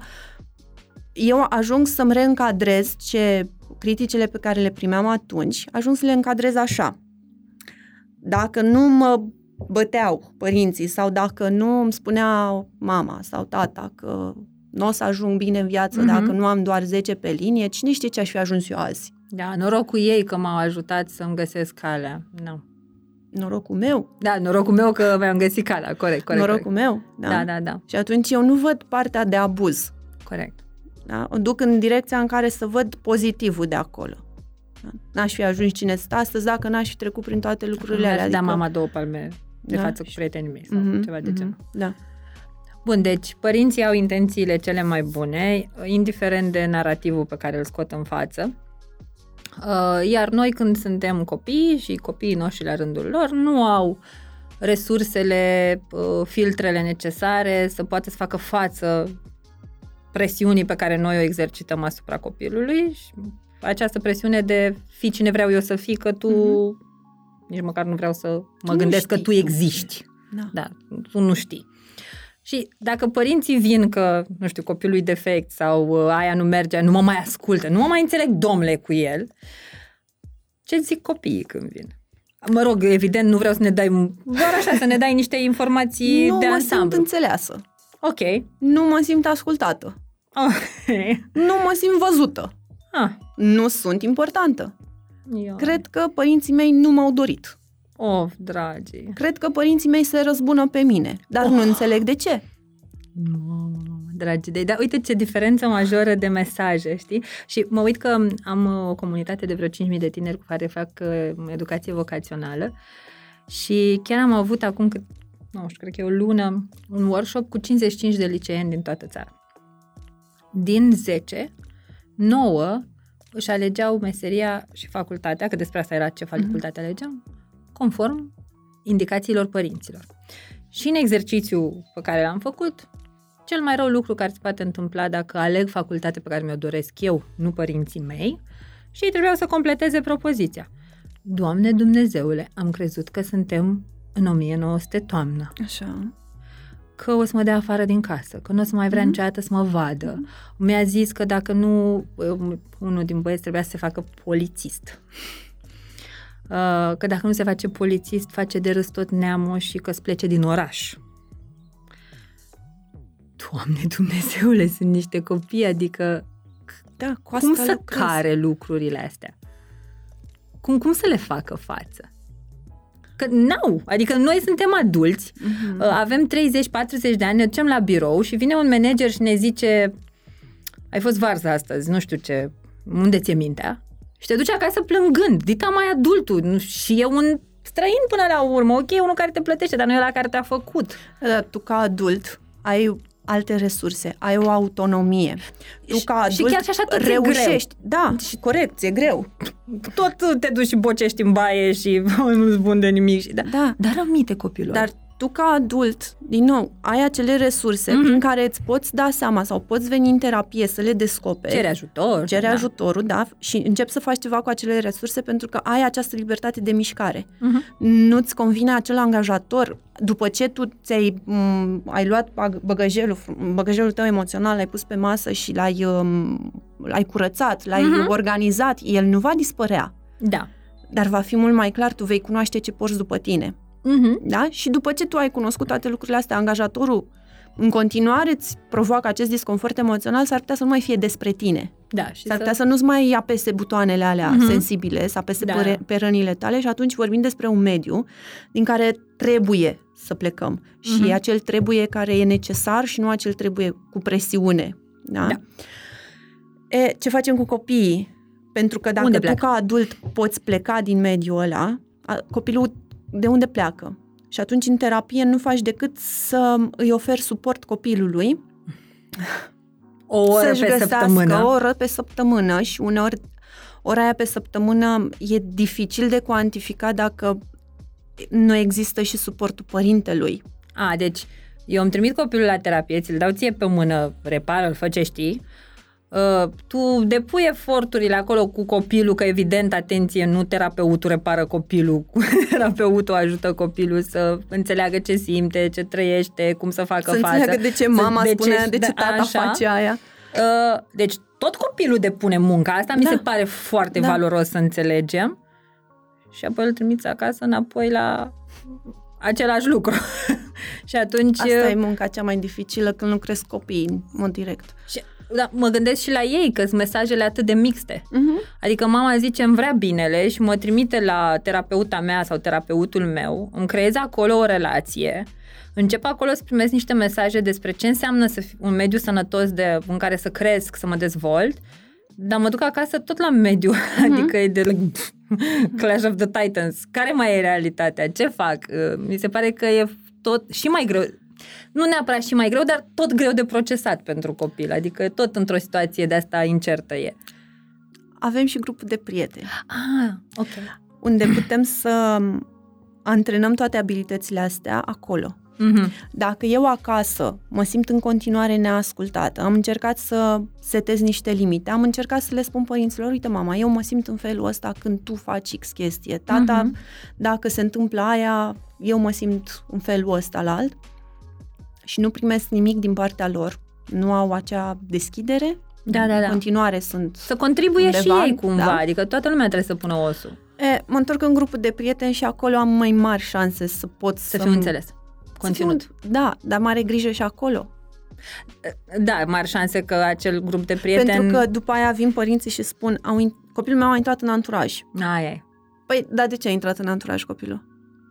eu ajung să-mi reîncadrez ce criticile pe care le primeam atunci, ajung să le încadrez așa. Dacă nu mă băteau părinții sau dacă nu îmi spunea mama sau tata că nu o să ajung bine în viață Mhm. dacă nu am doar 10 pe linie, cine știe ce aș fi ajuns eu azi? Da, norocul ei că m-au ajutat să-mi găsesc calea. Nu. Norocul meu, Da, norocul meu că mi-am găsit calea, corect, corect. norocul meu. Da? corect. Da, da, da, Și atunci eu nu văd partea de abuz. corect. Da? O duc în direcția în care să văd pozitivul de acolo. Da? N-aș fi ajuns cine sunt astăzi dacă n-aș fi trecut prin toate lucrurile Mi-ar alea. fi dat adică- mama două palme de Da. față cu prietenii mei sau Mhm, ceva de mhm, genul. Da. Bun, deci părinții au intențiile cele mai bune, indiferent de narativul pe care îl scot în față. Uh, Iar noi când suntem copii și copiii noștri la rândul lor nu au resursele, uh, filtrele necesare să poată să facă față presiunii pe care noi o exercităm asupra copilului și această presiune de fi cine vreau eu să fii, că tu Mhm. Nici măcar nu vreau să mă nu gândesc că știi tu tu. existi. Da. Da, tu nu știi. Și dacă părinții vin că, nu știu, copilul e defect sau uh, aia nu merge, nu mă mai ascultă, nu mă mai înțeleg domnule cu el, ce zic copiii când vin? Mă rog, evident, nu vreau să ne dai, doar așa, să ne dai niște informații Nu de mă simt ansamblu. înțeleasă. Ok. Nu mă simt ascultată. Ok. Nu mă simt văzută. Ah, Nu sunt importantă. Eu. Cred că părinții mei nu m-au dorit. Of, dragii. Cred că părinții mei se răzbună pe mine, dar Oh. nu înțeleg de ce. Mamă, dragii de, dar uite ce diferență majoră de mesaje, știi? Și mă uit că am uh, o comunitate de vreo 5.000 de tineri cu care fac uh, educație vocațională și chiar am avut acum cât, nu știu, cred că e o lună, un workshop cu 55 de liceeni din toată țara. Din 10, 9 își alegeau meseria și facultatea, că despre asta era ce facultate alegeam, conform indicațiilor părinților. Și în exercițiul pe care l-am făcut, cel mai rău lucru care se poate întâmpla dacă aleg facultatea pe care mi-o doresc eu, nu părinții mei, și ei trebuiau să completeze propoziția. Doamne Dumnezeule, am crezut că suntem în 1900 toamnă. Așa. Că o să mă dea afară din casă, că nu o să mai vrea mm-hmm. niciodată să mă vadă. Mi-a zis că dacă nu, um, unul din băieți trebuia să se facă polițist. Uh, că dacă nu se face polițist, face de râs tot neamul și că îți plece din oraș. Doamne Dumnezeule, sunt niște copii, adică da, cu cum asta să lucrez. care lucrurile astea? Cum, cum să le facă față? Că n-au, adică noi suntem adulți, Mhm. uh, avem 30-40 de ani, ne ducem la birou și vine un manager și ne zice ai fost varză astăzi, nu știu ce, unde ți-e mintea? Și te duci acasă plângând, dita mai adultul nu- și e un străin până la urmă, ok, unul care te plătește, dar nu e la care te-a făcut. Da, tu ca adult ai alte resurse, ai o autonomie. Tu Și- ca și adult chiar și așa tot e greu. reușești. Da, și corect, ți-e greu. Tot te duci și bocești în baie și nu-ți bun de nimic. Și, da. Da, Dar rămite copilul. Dar tu ca adult, din nou, ai acele resurse Mhm. prin care îți poți da seama sau poți veni în terapie să le descoperi. cere ajutor. Cere da. ajutorul, da, și începi să faci ceva cu acele resurse pentru că ai această libertate de mișcare. Mhm. Nu-ți convine acel angajator după ce tu ți-ai m, ai luat bag- bagajelul, bagajelul tău emoțional, l-ai pus pe masă și l-ai, um, l-ai curățat, l-ai Mhm. organizat, el nu va dispărea, Da. dar va fi mult mai clar, tu vei cunoaște ce porți după tine. Mhm. Da? Și după ce tu ai cunoscut toate lucrurile astea, angajatorul în continuare îți provoacă acest disconfort emoțional, s-ar putea să nu mai fie despre tine. Da. Și S-ar putea să nu-ți mai apese butoanele alea Mhm. sensibile, să apese Da. pe, pe rănile tale și atunci vorbim despre un mediu din care trebuie să plecăm. Și Mhm. acel trebuie care e necesar și nu acel trebuie cu presiune. Da? Da. E, ce facem cu copiii? Pentru că dacă Unde tu pleacă? ca adult poți pleca din mediul ăla, a, copilul de unde pleacă? Și atunci în terapie nu faci decât să îi oferi suport copilului o oră să-și pe găsească săptămână. o oră pe săptămână și uneori ora aia pe săptămână e dificil de cuantificat dacă nu există și suportul părintelui. A, deci eu îmi trimit copilul la terapie, ți-l dau ție pe mână, repară-l, fă ce știi. Uh, tu depui eforturile acolo cu copilul, că evident, atenție, nu terapeutul repară copilul, terapeutul ajută copilul să înțeleagă ce simte, ce trăiește, cum să facă să față. înțeleagă de ce mama de spune, ce- de ce da, tata așa. face aia. Uh, deci tot copilul depune munca, asta mi Da. se pare foarte Da. valoros să înțelegem și apoi îl trimiți acasă înapoi la același lucru. și atunci... Asta e munca cea mai dificilă când lucrezi copiii în mod direct. Și, da, mă gândesc și la ei, că sunt mesajele atât de mixte. Uh-huh. Adică mama zice îmi vrea binele și mă trimite la terapeuta mea sau terapeutul meu, îmi creez acolo o relație, încep acolo să primesc niște mesaje despre ce înseamnă să fiu un mediu sănătos de, în care să cresc, să mă dezvolt, dar mă duc acasă tot la mediu, adică e de Clash of the Titans. Care mai e realitatea? Ce fac? Uh, Mi se pare că e tot și mai greu. Nu neapărat și mai greu, dar tot greu de procesat pentru copil. Adică tot într-o situație de asta incertă e. Avem și grupul de prieteni, Ah, ok. unde putem să antrenăm toate abilitățile astea acolo. Mm-hmm. Dacă eu acasă mă simt în continuare neascultată, am încercat să setez niște limite, am încercat să le spun părinților, uite mama, eu mă simt în felul ăsta când tu faci X chestie. Tata, Mhm. dacă se întâmplă aia, eu mă simt în felul ăsta la alt și nu primesc nimic din partea lor. Nu au acea deschidere. Da, da, da. În continuare sunt... Să contribuie Undeva, și ei cumva, da. adică toată lumea trebuie să pună osul, E, mă întorc în grupul de prieteni și acolo am mai mari șanse să pot să să... fiu înțeles. să Conținut. fiu- Da, dar mare grijă și acolo. Da, mari șanse că acel grup de prieteni... Pentru că după aia vin părinții și spun, au, in- copilul meu a intrat în anturaj. Aia e. Păi, dar de ce a intrat în anturaj copilul?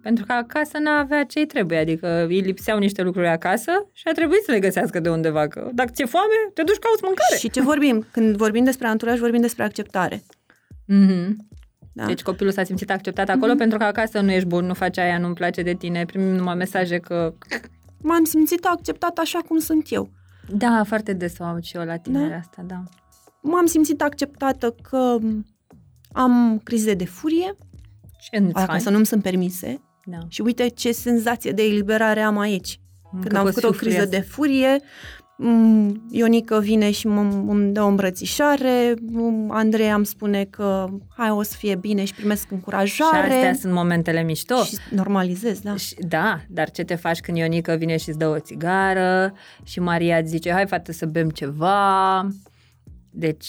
Pentru că acasă n-avea ce-i trebuie, adică îi lipseau niște lucruri acasă și a trebuit să le găsească de undeva. Că dacă ți-e foame, te duci cauți mâncare. Și ce vorbim? Când vorbim despre anturaj, vorbim despre acceptare. Mm-hmm. Da? Deci copilul s-a simțit acceptat acolo Mhm. pentru că acasă nu ești bun, nu faci aia, nu-mi place de tine, primim numai mesaje că... M-am simțit acceptat așa cum sunt eu. Da, foarte des o aud și eu la tinere Da? asta, da. M-am simțit acceptată că am crize de furie, Ce nu-ți alea faci? să nu-mi sunt permise. Da. Și uite ce senzație de eliberare am aici. Când Că am poți făcut o fi criză furioasă. de furie, Mm, Ionica vine și mă, îmi dă o îmbrățișare, mm, Andrei îmi spune că hai o să fie bine și primesc încurajare. Și astea sunt momentele mișto. Și normalizez, da. Și, da, dar ce te faci când Ionica vine și îți dă o țigară și Maria îți zice, hai fată să bem ceva. Deci,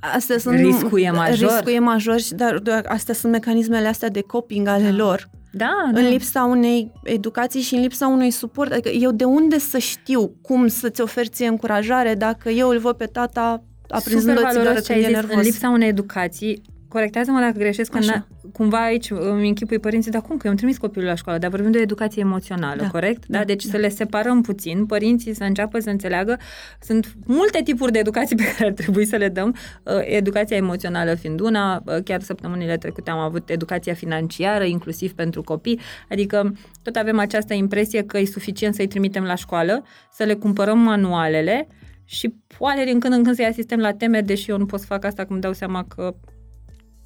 Astea sunt, riscul e major. Riscul e major, dar, dar astea sunt mecanismele astea de coping ale Da. lor. Da, În da. lipsa unei educații și în lipsa unui suport. Adică eu de unde să știu cum să-ți oferi ție încurajare dacă eu îl văd pe tata aprinzând o Super țigară valoros ce când ai e zis, nervos. în lipsa unei educații, corectează-mă dacă greșesc, că Așa. na- cumva aici îmi închipui părinții, dar cum că eu am trimis copilul la școală, dar vorbim de o educație emoțională, Da. corect? Da, Da, deci da. să le separăm puțin, părinții să înceapă să înțeleagă, sunt multe tipuri de educație pe care ar trebui să le dăm, Uh, educația emoțională fiind una, uh, chiar săptămânile trecute am avut educația financiară, inclusiv pentru copii, adică tot avem această impresie că e suficient să-i trimitem la școală, să le cumpărăm manualele și poate din când în când să-i asistăm la teme, deși eu nu pot să fac asta, că îmi dau seama că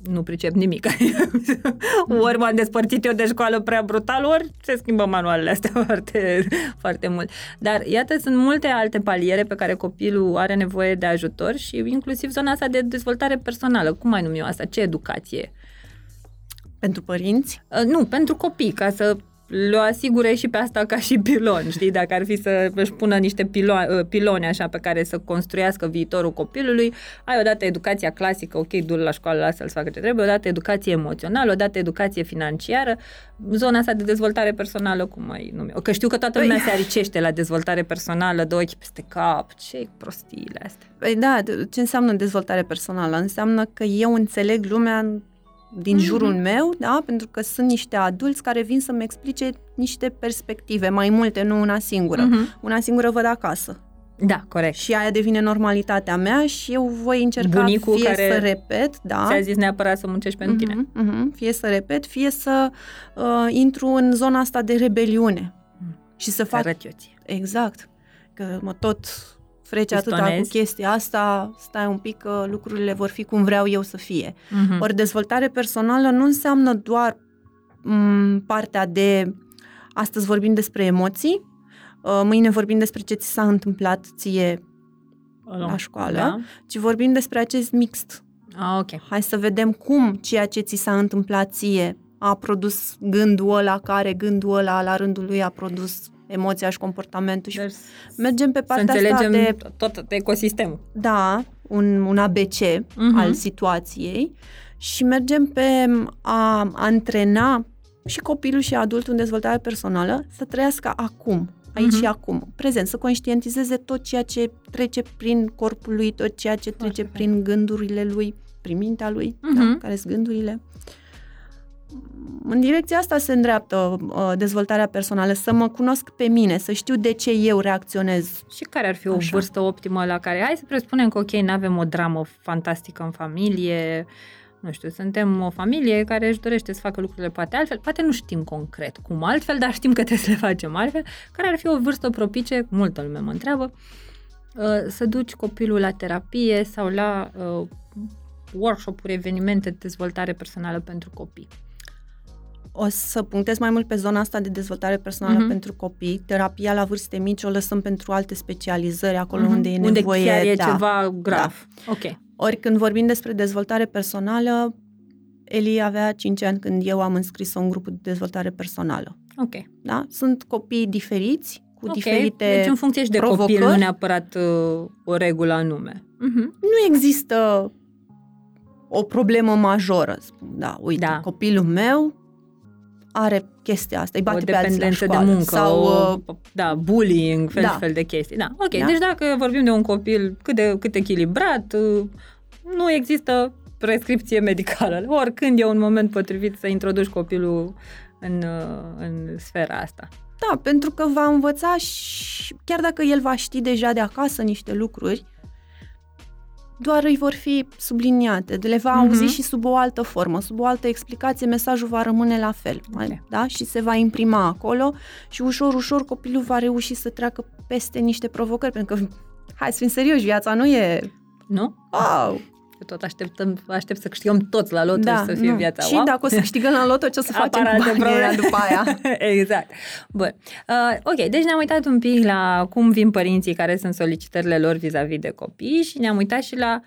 nu pricep nimic. ori m-am despărțit eu de școală prea brutal, ori se schimbă manualele astea foarte, foarte mult. Dar iată, sunt multe alte paliere pe care copilul are nevoie de ajutor și inclusiv zona asta de dezvoltare personală. Cum mai numim eu asta? Ce educație? Pentru părinți, Uh, Nu, pentru copii, ca să le asigure și pe asta ca și pilon, știi? Dacă ar fi să își pună niște pilo- uh, piloni așa pe care să construiască viitorul copilului, ai odată educația clasică, ok, du la școală, lasă-l să facă ce trebuie, odată educație emoțională, odată educație financiară, zona asta de dezvoltare personală, cum mai numi Că știu că toată lumea Păi- se aricește la dezvoltare personală, dă ochi peste cap, ce prostiile astea. Păi da, ce înseamnă dezvoltare personală? Înseamnă că eu înțeleg lumea din Mhm. jurul meu, da? Pentru că sunt niște adulți care vin să-mi explice niște perspective, mai multe, nu una singură. Mhm. Una singură văd acasă. Da, corect. Și aia devine normalitatea mea și eu voi încerca Bunicul fie care să repet, da. Ți-a zis neapărat să muncești pentru tine. Mhm, mhm. Fie să repet, fie să uh, intru în zona asta de rebeliune. Mm. Și să Să fac arăt eu ție. Exact. Că mă tot frece atâta cu Pistonezi. chestia asta, stai un pic că lucrurile vor fi cum vreau eu să fie. Mhm. Ori dezvoltare personală nu înseamnă doar m, partea de astăzi vorbim despre emoții, uh, mâine vorbim despre ce ți s-a întâmplat ție, la școală. Da. ci vorbim despre acest mixt. Ah, ok. Hai să vedem cum ceea ce ți s-a întâmplat ție a produs gândul ăla, care gândul ăla la rândul lui a produs emoția și comportamentul și Deci, mergem pe să partea asta înțelegem de tot ecosistemul. da, un, un ABC Mhm. al situației și mergem pe a antrena și copilul și adultul în dezvoltare personală să trăiască acum, aici Mhm. și acum, prezent, să conștientizeze tot ceea ce trece prin corpul lui, tot ceea ce trece fain. prin gândurile lui, prin mintea lui, Mhm. da, care sunt gândurile. În direcția asta se îndreaptă uh, dezvoltarea personală, să mă cunosc pe mine, să știu de ce eu reacționez Și care ar fi o Așa. vârstă optimă la care, hai să presupunem că ok, nu avem o dramă fantastică în familie, nu știu, suntem o familie care își dorește să facă lucrurile poate altfel, poate nu știm concret cum altfel, dar știm că trebuie să le facem altfel, care ar fi o vârstă propice, multă lume mă întreabă, uh, să duci copilul la terapie sau la uh, workshop-uri, evenimente de dezvoltare personală pentru copii. O să punctez mai mult pe zona asta de dezvoltare personală Mhm. pentru copii. Terapia la vârste mici o lăsăm pentru alte specializări, acolo Mhm. unde e unde nevoie. chiar e da. ceva grav. Ok. Ori când vorbim despre dezvoltare personală, Eli avea 5 ani când eu am înscris-o în grupul de dezvoltare personală. Ok. Da? Sunt copii diferiți, cu Ok, diferite Deci în funcție și de provocări. copil, nu neapărat uh, o regulă anume. Mhm. Nu există o problemă majoră. Spun, da, uite, Da. copilul meu are chestia asta, îi bate o pe alții la dependență de școală. muncă, sau, o, uh, da, bullying, fel da. și fel de chestii. Da, ok. Da. Deci dacă vorbim de un copil cât de cât echilibrat, uh, nu există prescripție medicală. Oricând e un moment potrivit să introduci copilul în, uh, în sfera asta. Da, pentru că va învăța și chiar dacă el va ști deja de acasă niște lucruri, doar îi vor fi subliniate, le va Mhm. auzi și sub o altă formă, sub o altă explicație, mesajul va rămâne la fel, Ok. da? Și se va imprima acolo și ușor, ușor copilul va reuși să treacă peste niște provocări, pentru că, hai să fim serioși, viața nu e, Nu? wow, tot așteptăm, aștept să câștigăm toți la loto da, și să fie nu. viața. Și wow. dacă o să câștigăm la loto, ce o să facem cu banii după aia? exact. Bun. Uh, ok, deci ne-am uitat un pic la cum vin părinții, care sunt solicitările lor vis-a-vis de copii și ne-am uitat și la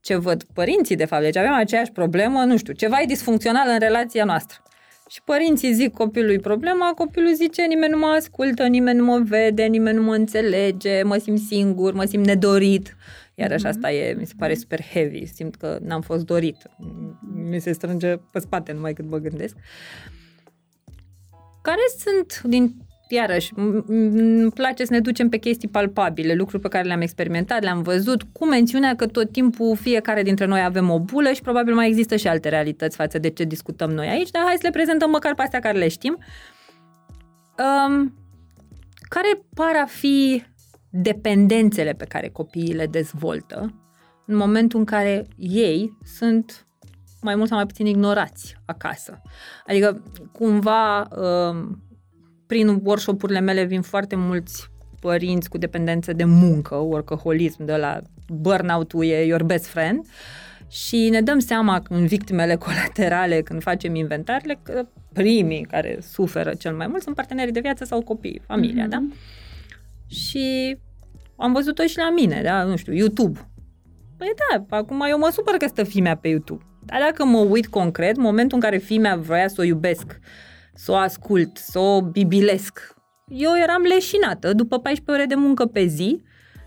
ce văd părinții, de fapt. Deci avem aceeași problemă, nu știu, ceva e disfuncțional în relația noastră. Și părinții zic copilului problema, copilul zice nimeni nu mă ascultă, nimeni nu mă vede, nimeni nu mă înțelege, mă simt singur, mă simt nedorit. Iar așa mm-hmm. asta e, mi se pare super heavy, simt că n-am fost dorit. Mi se strânge pe spate numai cât mă gândesc. Care sunt din iarăși, îmi place să ne ducem pe chestii palpabile, lucruri pe care le-am experimentat, le-am văzut, cu mențiunea că tot timpul fiecare dintre noi avem o bulă și probabil mai există și alte realități față de ce discutăm noi aici, dar hai să le prezentăm măcar pe astea care le știm. Um, care par a fi dependențele pe care copiii le dezvoltă în momentul în care ei sunt mai mult sau mai puțin ignorați acasă. Adică, cumva, um, prin workshop-urile mele vin foarte mulți părinți cu dependență de muncă, workaholism, de la burnout-ul e your best friend și ne dăm seama în victimele colaterale, când facem inventarele, că primii care suferă cel mai mult sunt partenerii de viață sau copii, familia, mm-hmm. da? Și am văzut-o și la mine, da? Nu știu, YouTube. Păi da, acum eu mă supăr că stă fimea pe YouTube. Dar dacă mă uit concret, momentul în care fimea vrea să o iubesc, să o ascult, să o bibilesc. Eu eram leșinată după 14 ore de muncă pe zi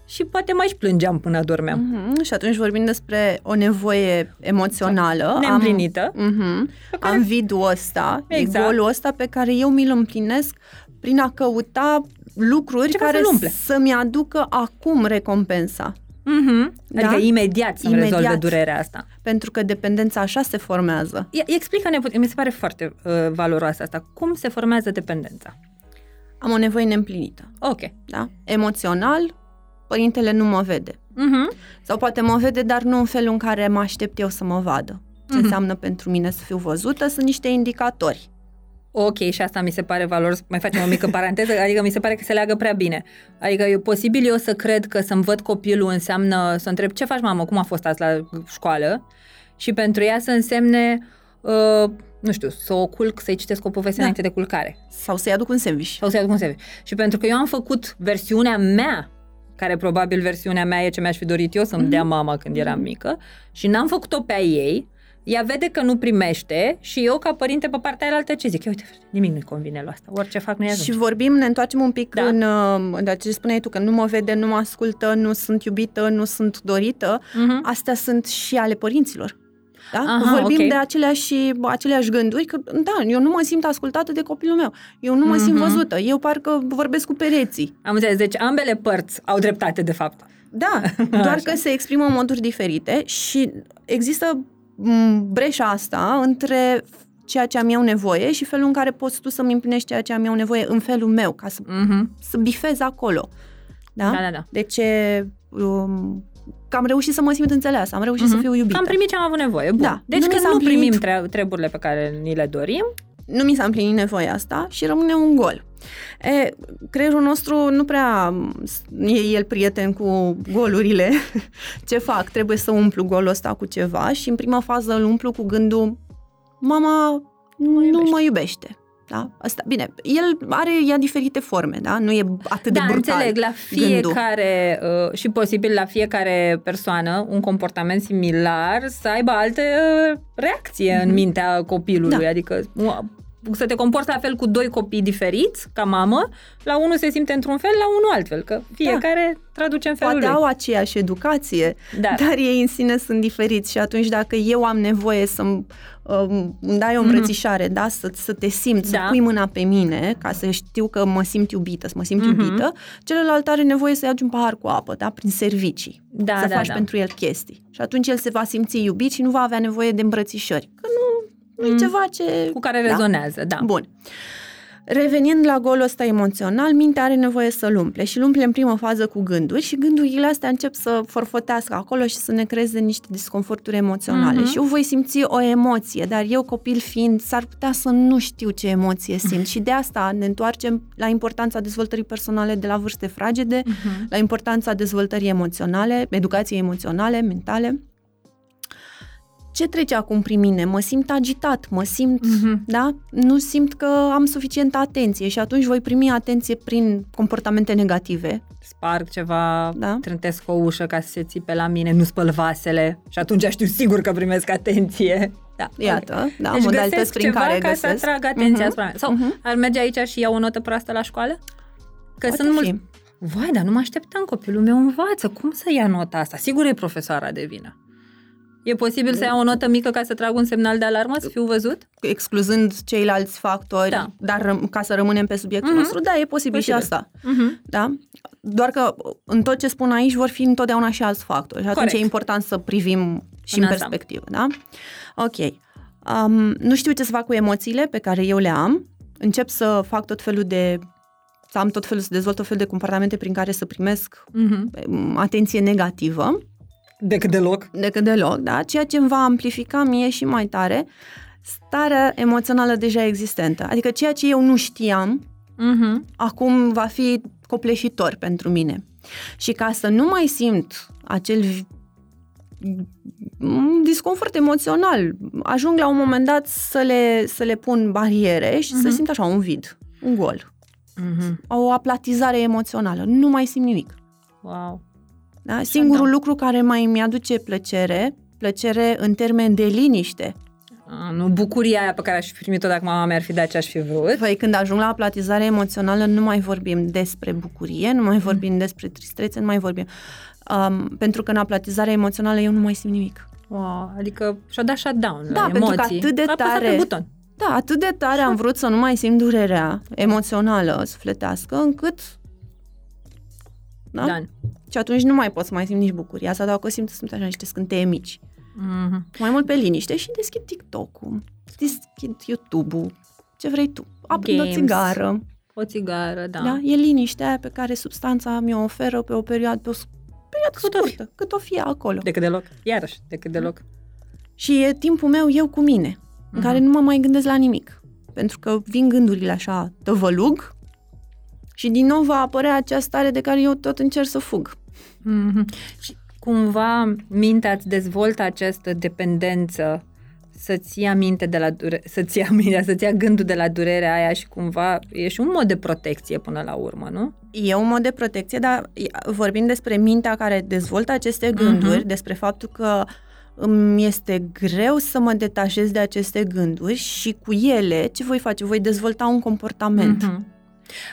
și poate mai și plângeam până dormeam. Mm-hmm. Și atunci vorbim despre o nevoie emoțională. Neîmplinită. Am, mm-hmm. care... am vidul ăsta, exact. golul ăsta pe care eu mi-l împlinesc prin a căuta lucruri Ce care să-mi aducă acum recompensa. Mm-hmm. Da? Adică imediat să imediat. rezolve durerea asta. Pentru că dependența așa se formează. Explică-ne, mi se pare foarte uh, valoroasă asta. Cum se formează dependența? Am o nevoie neîmplinită. Ok. Da? Emoțional, părintele nu mă vede. Mm-hmm. Sau poate mă vede, dar nu în felul în care mă aștept eu să mă vadă. Ce mm-hmm. înseamnă pentru mine să fiu văzută? Sunt niște indicatori. Ok, și asta mi se pare valoros, mai facem o mică paranteză, adică mi se pare că se leagă prea bine. Adică e posibil eu să cred că să-mi văd copilul înseamnă să întreb ce faci mamă, cum a fost azi la școală și pentru ea să însemne uh, nu știu, să o culc, să-i citesc o poveste da. înainte de culcare. Sau să-i aduc un sandwich. Sau să-i aduc un sandwich. Și pentru că eu am făcut versiunea mea, care probabil versiunea mea e ce mi-aș fi dorit eu să-mi mm-hmm. dea mama când eram mică, și n-am făcut-o pe a ei, ea vede că nu primește și eu, ca părinte, pe partea aia altă, ce zic? Eu, uite, nimic nu-i convine la asta. Orice fac nu-i Și vorbim, ne întoarcem un pic da. în, uh, în ce spuneai tu, că nu mă vede, nu mă ascultă, nu sunt iubită, nu sunt dorită. Uh-huh. Astea sunt și ale părinților. Da? Aha, Vorbim okay. de aceleași, aceleași gânduri, că da, eu nu mă simt ascultată de copilul meu, eu nu mă uh-huh. simt mhm. văzută, eu parcă vorbesc cu pereții. Am înțeles, deci ambele părți au dreptate, de fapt. Da, doar Așa. că se exprimă în moduri diferite și există breșa asta între ceea ce am eu nevoie și felul în care poți tu să-mi împlinești ceea ce am eu nevoie în felul meu, ca să, uh-huh. să bifez acolo. Da? Da, da, da. Deci, um, că am reușit să mă simt înțeleasă, am reușit uh-huh. să fiu iubită. Am primit ce am avut nevoie. Bun. Da. Deci nu când nu primim tre- treburile pe care ni le dorim... Nu mi s-a împlinit nevoia asta și rămâne un gol. E, creierul nostru nu prea e el prieten cu golurile. Ce fac? Trebuie să umplu golul ăsta cu ceva și în prima fază îl umplu cu gândul mama nu mă iubește. Nu mă iubește. Da? Asta, bine, el are ea diferite forme, da? Nu e atât da, de brutal înțeleg, la fiecare uh, și posibil la fiecare persoană un comportament similar să aibă alte uh, reacție mm-hmm. în mhm. mintea copilului, da. adică uh, să te comporți la fel cu doi copii diferiți, ca mamă, la unul se simte într-un fel, la unul altfel, că fiecare da. traduce în felul Poate lui. au aceeași educație, da. dar ei în sine sunt diferiți și atunci dacă eu am nevoie să-mi um, dai o mhm. îmbrățișare, mm-hmm. da, să, să te simți, da. să pui mâna pe mine, ca să știu că mă simt iubită, să mă simt mm-hmm. iubită, celălalt are nevoie să-i un pahar cu apă, da, prin servicii, da, să da, faci da. pentru el chestii. Și atunci el se va simți iubit și nu va avea nevoie de îmbrățișări. Că nu Mm. E ceva ce... Cu care da? rezonează, da. Bun. Revenind la golul ăsta emoțional, mintea are nevoie să-l umple și îl umple în primă fază cu gânduri și gândurile astea încep să forfotească acolo și să ne creeze niște disconforturi emoționale. Mm-hmm. Și eu voi simți o emoție, dar eu copil fiind, s-ar putea să nu știu ce emoție simt și de asta ne întoarcem la importanța dezvoltării personale de la vârste fragede, mm-hmm. la importanța dezvoltării emoționale, educației emoționale, mentale ce trece acum prin mine? Mă simt agitat, mă simt, Mhm. da? Nu simt că am suficientă atenție și atunci voi primi atenție prin comportamente negative. Sparg ceva, Da. trântesc o ușă ca să se țipe la mine, nu spăl vasele și atunci știu sigur că primesc atenție. Da. Iată, ok. da, deci modalități găsesc prin ceva care ca găsesc. să atrag atenția Mhm. asupra mea. Sau Mhm. ar merge aici și iau o notă proastă la școală? Că Poate sunt fi. mulți... Vai, dar nu mă așteptam, copilul meu învață. Cum să ia nota asta? Sigur e profesoara de vină. E posibil să iau o notă mică ca să trag un semnal de alarmă, să fiu văzut? excluzând ceilalți factori, Da. dar răm- ca să rămânem pe subiectul Mhm. nostru, da, e posibil, Posibil. și asta. Mhm. Da? Doar că în tot ce spun aici vor fi întotdeauna și alți factori. Și atunci Corect. e important să privim și În în, ansamblu. perspectivă. Da? Ok. Um, nu știu ce să fac cu emoțiile pe care eu le am. Încep să fac tot felul de să am tot felul, să dezvolt tot felul de comportamente prin care să primesc Mhm. um, atenție negativă Decât deloc. decât deloc, da? ceea ce îmi va amplifica mie și mai tare starea emoțională deja existentă. Adică ceea ce eu nu știam, Mhm. acum va fi copleșitor pentru mine. Și ca să nu mai simt acel vi- m, disconfort emoțional, ajung la un moment dat să le, să le pun bariere și să Mhm. simt așa un vid, un gol, Mhm. o aplatizare emoțională. Nu mai simt nimic. Wow. Da? Singurul da. lucru care mai mi-aduce plăcere, plăcere în termen de liniște. A, nu bucuria aia pe care aș fi primit-o dacă mama mea ar fi dat ce aș fi vrut. Păi când ajung la aplatizare emoțională nu mai vorbim despre bucurie, nu mai vorbim despre tristețe, nu mai vorbim. Um, pentru că în aplatizare emoțională eu nu mai simt nimic. Wow, adică și-a dat shutdown la Da, emoții. pentru că atât de A apăsat tare- pe buton. Da, atât de tare am vrut să nu mai simt durerea emoțională, sufletească, încât... Da? Dan. Și atunci nu mai pot să mai simt nici bucuria asta, dacă o simt, sunt așa niște scânteie mici. Mhm. Mai mult pe liniște și deschid TikTok-ul, deschid YouTube-ul, ce vrei tu. Aprind o Games. țigară. O țigară, da. Da. E liniștea aia pe care substanța mi-o oferă pe o perioadă, pe o s- perioadă Cât o fi. scurtă, cât o fie acolo. Decât deloc. Iarăși, decât deloc. Și e timpul meu eu cu mine, în Mhm. care nu mă mai gândesc la nimic. Pentru că vin gândurile așa, tăvălug, și din nou va apărea această stare de care eu tot încerc să fug. Mhm. Și cumva mintea îți dezvoltă această dependență să-ți ia minte de la dure- să-ți ia mintea, să-ți ia gândul de la durerea aia și cumva e și un mod de protecție până la urmă, nu? E un mod de protecție, dar vorbim despre mintea care dezvoltă aceste gânduri, Mhm. despre faptul că îmi este greu să mă detașez de aceste gânduri și cu ele ce voi face? Voi dezvolta un comportament. Mhm.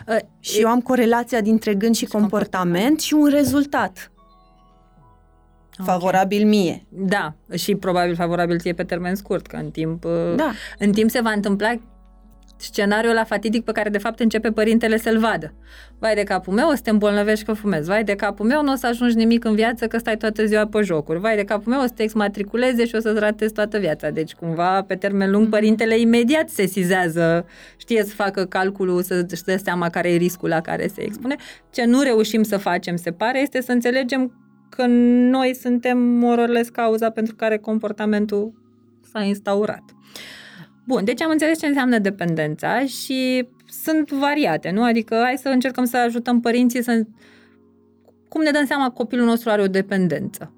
Uh, Și eu am corelația dintre gând și Și comportament și un rezultat Ok. favorabil mie. Da, și probabil favorabil ție pe termen scurt, că în timp, uh, Da. în timp se va întâmpla scenariul la fatidic pe care de fapt începe părintele să-l vadă. Vai de capul meu, o să te îmbolnăvești că fumezi. Vai de capul meu, nu o să ajungi nimic în viață că stai toată ziua pe jocuri. Vai de capul meu, o să te exmatriculeze și o să-ți ratezi toată viața. Deci cumva pe termen lung părintele imediat se sizează, știe să facă calculul, să-și dă seama care e riscul la care se expune. Ce nu reușim să facem, se pare, este să înțelegem că noi suntem more or less cauza pentru care comportamentul s-a instaurat. Bun, deci am înțeles ce înseamnă dependența și sunt variate, nu? Adică hai să încercăm să ajutăm părinții să... Cum ne dăm seama că copilul nostru are o dependență?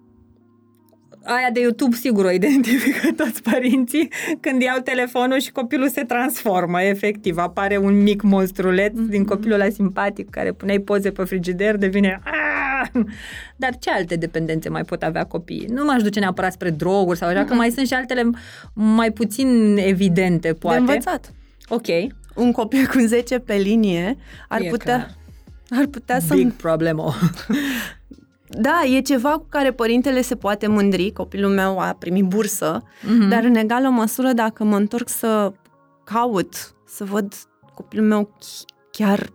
Aia de YouTube sigur o identifică toți părinții când iau telefonul și copilul se transformă, efectiv. Apare un mic monstruleț mm-hmm. din copilul ăla simpatic care puneai poze pe frigider, devine... "Aaa!" Dar ce alte dependențe mai pot avea copiii? Nu m-aș duce neapărat spre droguri sau așa, că mai sunt și altele mai puțin evidente, poate. De învățat. Ok. Un copil cu 10 pe linie ar E putea, clar. ar putea să... Big problemo. Da, e ceva cu care părintele se poate mândri. Copilul meu a primit bursă, Mhm. dar în egală măsură dacă mă întorc să caut, să văd copilul meu ch- chiar E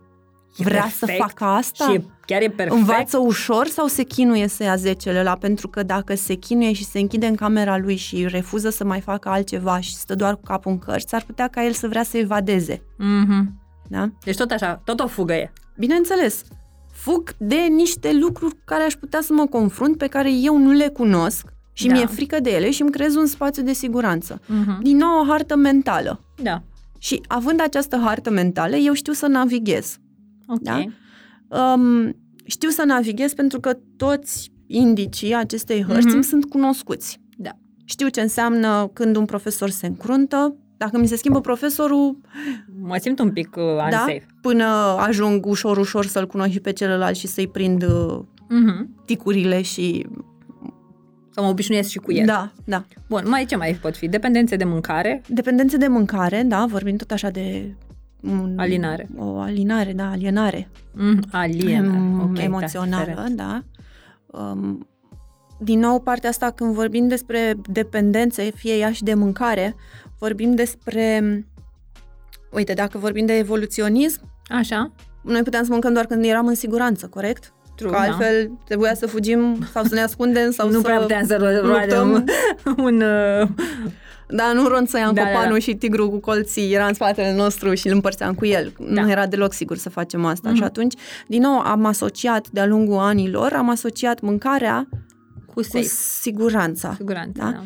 vrea perfect să facă asta? Și e, chiar e perfect. Învață ușor sau se chinuie să ia zecele ăla? Pentru că dacă se chinuie și se închide în camera lui și refuză să mai facă altceva și stă doar cu capul în cărți, ar putea ca el să vrea să evadeze. Mhm. Da? Deci tot așa, tot o fugă e. Bineînțeles, fug de niște lucruri cu care aș putea să mă confrunt, pe care eu nu le cunosc și Da. mi-e frică de ele și îmi creez un spațiu de siguranță. Mhm. Din nou, o hartă mentală. Da. Și având această hartă mentală, eu știu să navighez. Ok. Da? Um, știu să navighez pentru că toți indicii acestei hărți Mhm. îmi sunt cunoscuți. Da. Știu ce înseamnă când un profesor se încruntă, dacă mi se schimbă profesorul, Mă simt un pic uh, da, unsafe. până ajung ușor, ușor să-l cunosc și pe celălalt și să-i prind uh, Mhm. ticurile și... Să mă obișnuiesc și cu el. Da, da. Bun, mai ce mai pot fi? Dependențe de mâncare, Dependențe de mâncare, da, vorbim tot așa de... Un, Alinare. O alinare, da, alienare. mm, alienare. em, Ok, emoțională, Da, da. Um, din nou, partea asta, când vorbim despre dependențe, fie ea și de mâncare, vorbim despre... Uite, dacă vorbim de evoluționism, Așa, noi puteam să mâncăm doar când eram în siguranță, corect? true, Că altfel trebuia să fugim sau să ne ascundem sau da. Nu să prea puteam să ro- roadă un, luptăm. un uh, Da, nu ronțăiam Da, da, da, copanul da. și tigrul cu colții era în spatele nostru și îl împărțeam cu el. Da. Nu era deloc sigur să facem asta. Mhm. Și atunci, din nou, am asociat de-a lungul anilor, am asociat mâncarea cu cu safe, siguranța. siguranță. Da? Da?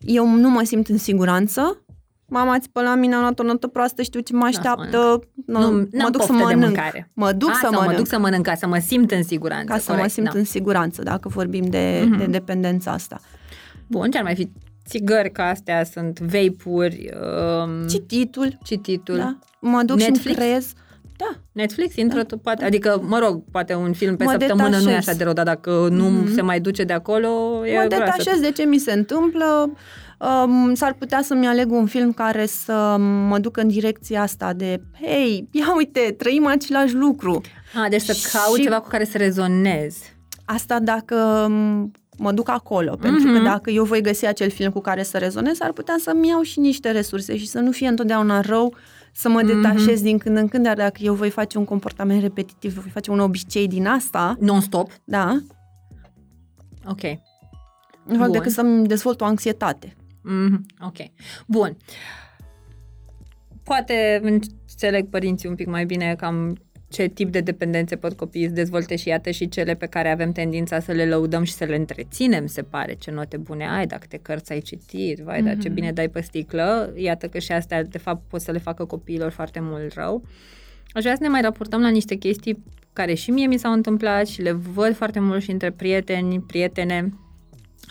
Eu nu mă simt în siguranță. Mama ți pe la mine, am luat o notă proastă, știu ce mă așteaptă. Nu, Nu, n-am mă duc să poftă de mănânc. mâncare. Mă duc A, să sau mănânc. mă duc să mănânc ca să mă simt în siguranță. ca să corect, mă simt da. în siguranță, dacă vorbim de, Mhm. de dependența asta. Bun, ce ar mai fi? Țigări ca astea sunt vape-uri, um, Cititul, cititul. da? Mă duc Netflix? și creez. Da, Netflix intră, da. poate, adică, mă rog, poate un film pe Mă săptămână nu e detașez. așa de rău, dar dacă nu Mhm. se mai duce de acolo, e mă groasă. detașez de ce mi se întâmplă. Um, s-ar putea să-mi aleg un film care să mă ducă în direcția asta de hei, ia uite, trăim același lucru. A, deci să caut Și- ceva cu care să rezonez. Asta dacă m, mă duc acolo, pentru că Mhm. dacă eu voi găsi acel film cu care să rezonez, ar putea să-mi iau și niște resurse și să nu fie întotdeauna rău să mă Mhm. detașez din când în când, dar dacă eu voi face un comportament repetitiv, voi face un obicei din asta, Non-stop? da, Ok. nu fac Bun. decât să-mi dezvolt o anxietate. Mm, ok. Bun. Poate înțeleg părinții un pic mai bine cam ce tip de dependențe pot copiii să dezvolte și iată și cele pe care avem tendința să le lăudăm și să le întreținem, se pare, ce note bune ai, dacă te cărți ai citit, vai, dar ce Mhm. bine dai pe sticlă, iată că și astea, de fapt, pot să le facă copiilor foarte mult rău. Aș vrea să ne mai raportăm la niște chestii care și mie mi s-au întâmplat și le văd foarte mult și între prieteni, prietene.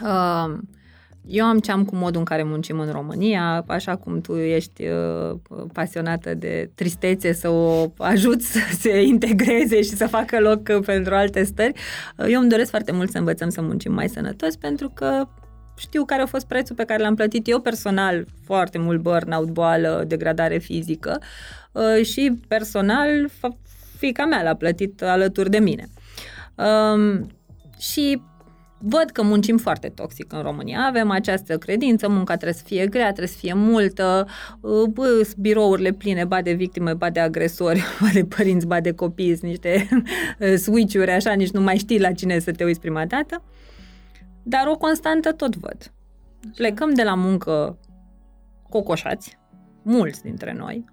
Uh, eu am ce am cu modul în care muncim în România, așa cum tu ești uh, pasionată de tristețe să o ajuți să se integreze și să facă loc uh, pentru alte stări. Uh, eu îmi doresc foarte mult să învățăm să muncim mai sănătos pentru că știu care a fost prețul pe care l-am plătit eu personal, foarte mult burnout, boală, degradare fizică uh, și personal fa- fiica mea l-a plătit alături de mine. Um, și văd că muncim foarte toxic în România. Avem această credință, munca trebuie să fie grea, trebuie să fie multă, uh, bă, sunt birourile pline, ba de victime, ba de agresori, ba de părinți, ba de copii, sunt niște uh, switch-uri, așa, nici nu mai știi la cine să te uiți prima dată. Dar o constantă tot văd. Plecăm de la muncă cocoșați, mulți dintre noi,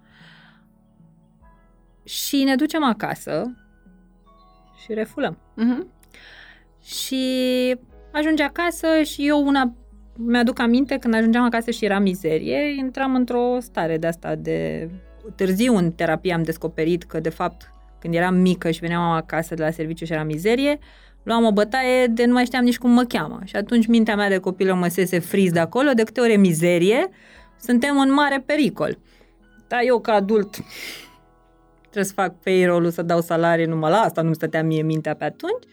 și ne ducem acasă și refulăm. Mhm. Și ajunge acasă și eu una mi-aduc aminte când ajungeam acasă și era mizerie, intram într-o stare de asta de târziu în terapie am descoperit că de fapt când eram mică și veneam acasă de la serviciu și era mizerie, luam o bătaie de nu mai știam nici cum mă cheamă. Și atunci mintea mea de copilă mă sese friz de acolo, de câte ori e mizerie, suntem în mare pericol. Dar eu ca adult trebuie să fac payroll să dau salarii, numai la asta nu-mi stătea mie mintea pe atunci.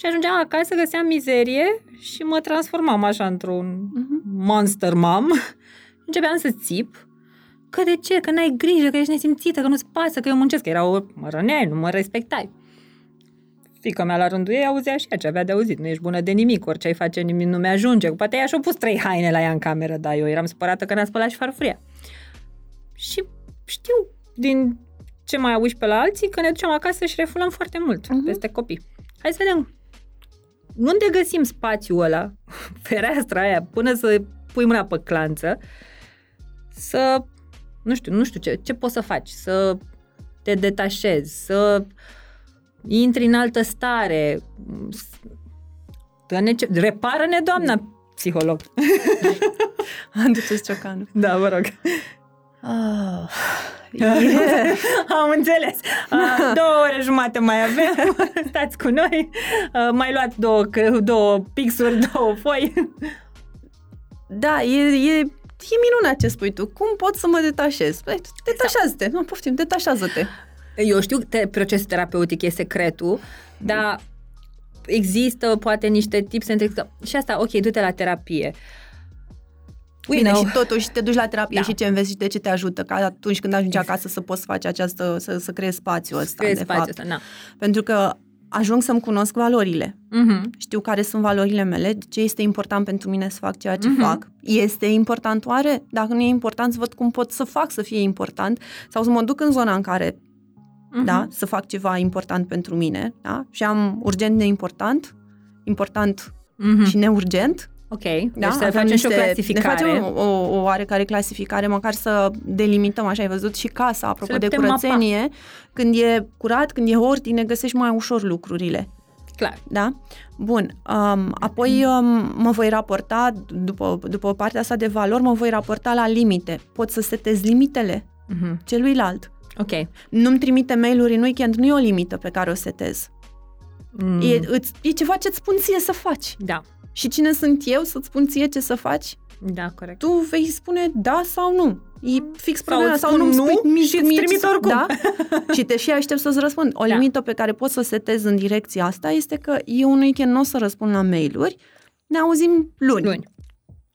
Și ajungeam acasă, găseam mizerie și mă transformam așa într-un Mhm. monster mom. Începeam să țip. Că de ce? Că n-ai grijă, că ești nesimțită, că nu-ți pasă, că eu muncesc, că era o... mă răneai, nu mă respectai. Fica mea la rândul ei auzea și ea ce avea de auzit. Nu ești bună de nimic, orice ai face nimic nu mi-ajunge. Poate ea și-a pus trei haine la ea în cameră, dar eu eram supărată că n-a spălat și farfuria. Și știu din ce mai auzi pe la alții că ne ducem acasă și refulăm foarte mult Mhm. peste copii. Hai să vedem unde găsim spațiul ăla, fereastra aia, până să pui mâna pe clanță, să, nu știu, nu știu ce, ce poți să faci, să te detașezi, să intri în altă stare, Dă-ne ce... repară-ne, doamna psiholog. Aduceți ciocanul. Da, vă rog. Ah, Am înțeles. Uh, două ore jumate mai avem. Stați cu noi. Uh, mai luați două, două pixuri, două foi. Da, e, e, e minunat ce spui tu. Cum pot să mă detașez? Păi, detașează-te. Nu, poftim, detașează-te. Eu știu că procesul terapeutic e secretul, dar există poate niște tips că și asta, ok, du-te la terapie. Bine, know. și totuși te duci la terapie da. și ce înveți și de ce te ajută, ca atunci când ajungi acasă să poți face această, să, să creezi spațiul ăsta, creezi de spațiul fapt. Ăsta, da. Pentru că ajung să-mi cunosc valorile. Uh-huh. Știu care sunt valorile mele, ce este important pentru mine să fac ceea ce uh-huh. fac. Este important oare? Dacă nu e important, să văd cum pot să fac să fie important sau să mă duc în zona în care uh-huh. da, să fac ceva important pentru mine. Da? Și am urgent, neimportant, important uh-huh. și neurgent. Ok, da? deci să facem niște, și o clasificare. Ne facem o, o, o oarecare clasificare, măcar să delimităm, așa ai văzut, și casa, apropo de curățenie. Mapa. Când e curat, când e ordine, găsești mai ușor lucrurile. Clar. Da? Bun. Um, apoi um, mă voi raporta, după, după partea asta de valori, mă voi raporta la limite. Pot să setez limitele uh-huh. celuilalt. Ok. Nu-mi trimite mail-uri în weekend, nu e o limită pe care o setez. Mm. E, îți, e ceva ce-ți spun ție să faci. Da. Și cine sunt eu să-ți spun ție ce să faci? Da, corect. Tu vei spune da sau nu. E fix problema. Sau, sau nu, nu mi, și îți trimit oricum. Da? și te și aștept să-ți răspund. O da. limită pe care pot să o setez în direcția asta este că eu un weekend nu o să răspund la mail-uri, ne auzim luni. luni.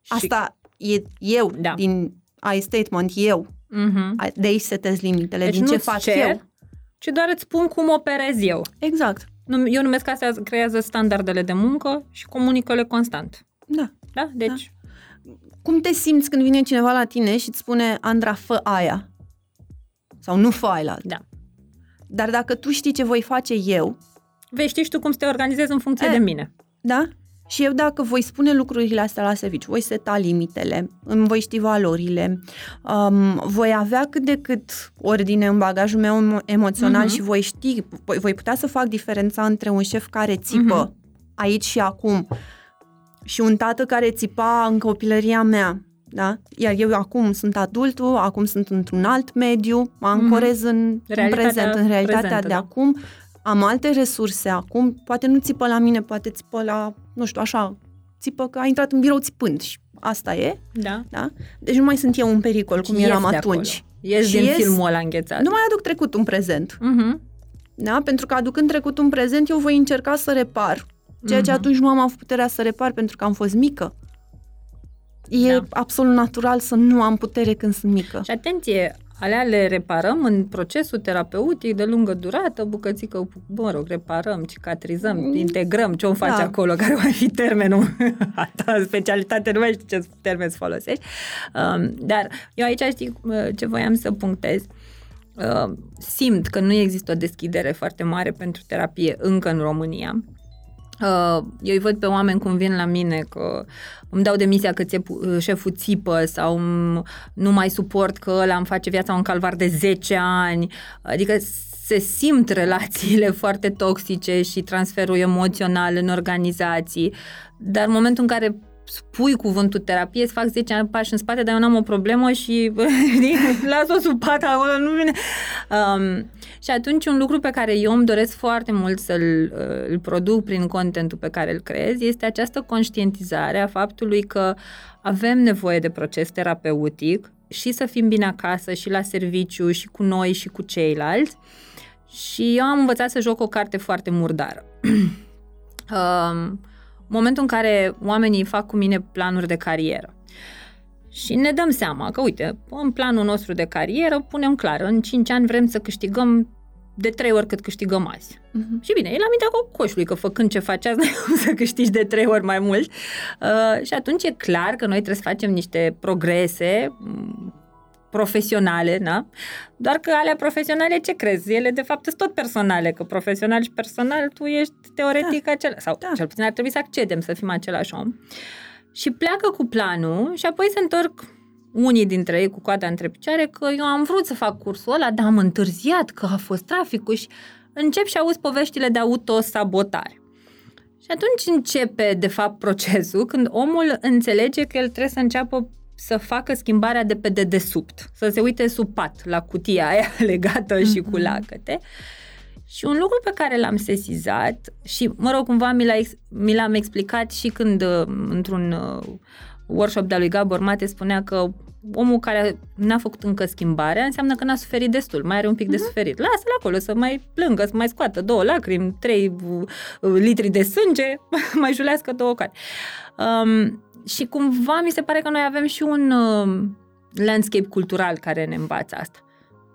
Asta și... e eu, da. din I statement, eu. Uh-huh. De aici setez limitele, deci din ce fac cer, eu. ci doar îți spun cum operez eu. Exact. Eu numesc că asta creează standardele de muncă și comunică-le constant. Da. Da? Deci... Da. Cum te simți când vine cineva la tine și îți spune, Andra, fă aia? Sau nu fă aia Da. Dar dacă tu știi ce voi face eu... Vei ști și tu cum să te organizezi în funcție e, de mine. Da? Și eu dacă voi spune lucrurile astea la serviciu, voi seta limitele, îmi voi ști valorile, um, voi avea cât de cât ordine în bagajul meu emoțional uh-huh. și voi ști, voi, voi putea să fac diferența între un șef care țipă uh-huh. aici și acum și un tată care țipa în copilăria mea. Da? Iar eu acum sunt adultul, acum sunt într-un alt mediu, mă ancorez uh-huh. în, în prezent, în realitatea prezentă, de da. acum, am alte resurse acum, poate nu țipă la mine, poate țipă la, nu știu, așa, țipă că a intrat în birou țipând și asta e. Da. da? Deci nu mai sunt eu un pericol cum eram atunci. Ies din ies, filmul ăla înghețat. Nu mai aduc trecut în prezent. Uh-huh. Da? Pentru că aducând trecut în prezent, eu voi încerca să repar. Ceea ce uh-huh. atunci nu am avut puterea să repar pentru că am fost mică. E da. absolut natural să nu am putere când sunt mică. Și atenție, Alea le reparăm în procesul terapeutic de lungă durată, bucățică, mă rog, reparăm, cicatrizăm, mm. integrăm, ce o faci da. acolo, care va fi termenul, ta specialitate, nu mai știu ce termen să folosești. Um, dar eu aici știi uh, ce voiam să punctez. Uh, simt că nu există o deschidere foarte mare pentru terapie încă în România. Uh, eu îi văd pe oameni cum vin la mine că îmi dau demisia că ție, uh, șeful țipă sau nu mai suport că ăla îmi face viața un calvar de 10 ani. Adică se simt relațiile foarte toxice și transferul emoțional în organizații, dar în momentul în care spui cuvântul terapie, îți fac 10 ani pași în spate, dar eu n-am o problemă și las-o sub pat acolo, nu vine. Um, și atunci un lucru pe care eu îmi doresc foarte mult să-l uh, îl produc prin contentul pe care îl creez este această conștientizare a faptului că avem nevoie de proces terapeutic și să fim bine acasă și la serviciu și cu noi și cu ceilalți. Și eu am învățat să joc o carte foarte murdară. um, momentul în care oamenii fac cu mine planuri de carieră. Și ne dăm seama că, uite, în planul nostru de carieră punem clar, în 5 ani vrem să câștigăm de trei ori cât câștigăm azi. Uh-huh. Și bine, e la mintea coșului că făcând ce faci azi, să câștigi de trei ori mai mult. Uh, și atunci e clar că noi trebuie să facem niște progrese profesionale, da? Doar că alea profesionale, ce crezi? Ele, de fapt, sunt tot personale, că profesional și personal tu ești teoretic da. acela, sau da. cel puțin ar trebui să accedem să fim același om. Și pleacă cu planul și apoi se întorc unii dintre ei cu coada între picioare că eu am vrut să fac cursul ăla, dar am întârziat, că a fost traficul și încep și auzi poveștile de autosabotare. Și atunci începe, de fapt, procesul când omul înțelege că el trebuie să înceapă să facă schimbarea de pe dedesubt, să se uite sub pat, la cutia aia legată mm-hmm. și cu mhm. lacăte Și un lucru pe care l-am sesizat și, mă rog, cumva mi, l-a, mi l-am explicat și când uh, într-un uh, workshop de-a lui Gabor Mate spunea că omul care n-a făcut încă schimbarea înseamnă că n-a suferit destul, mai are un pic uh-huh. de mhm. suferit. Lasă-l acolo să mai plângă, să mai scoată două lacrimi, trei uh, litri de sânge, mai julească două cari. Um, și cumva mi se pare că noi avem și un uh, landscape cultural care ne învață asta.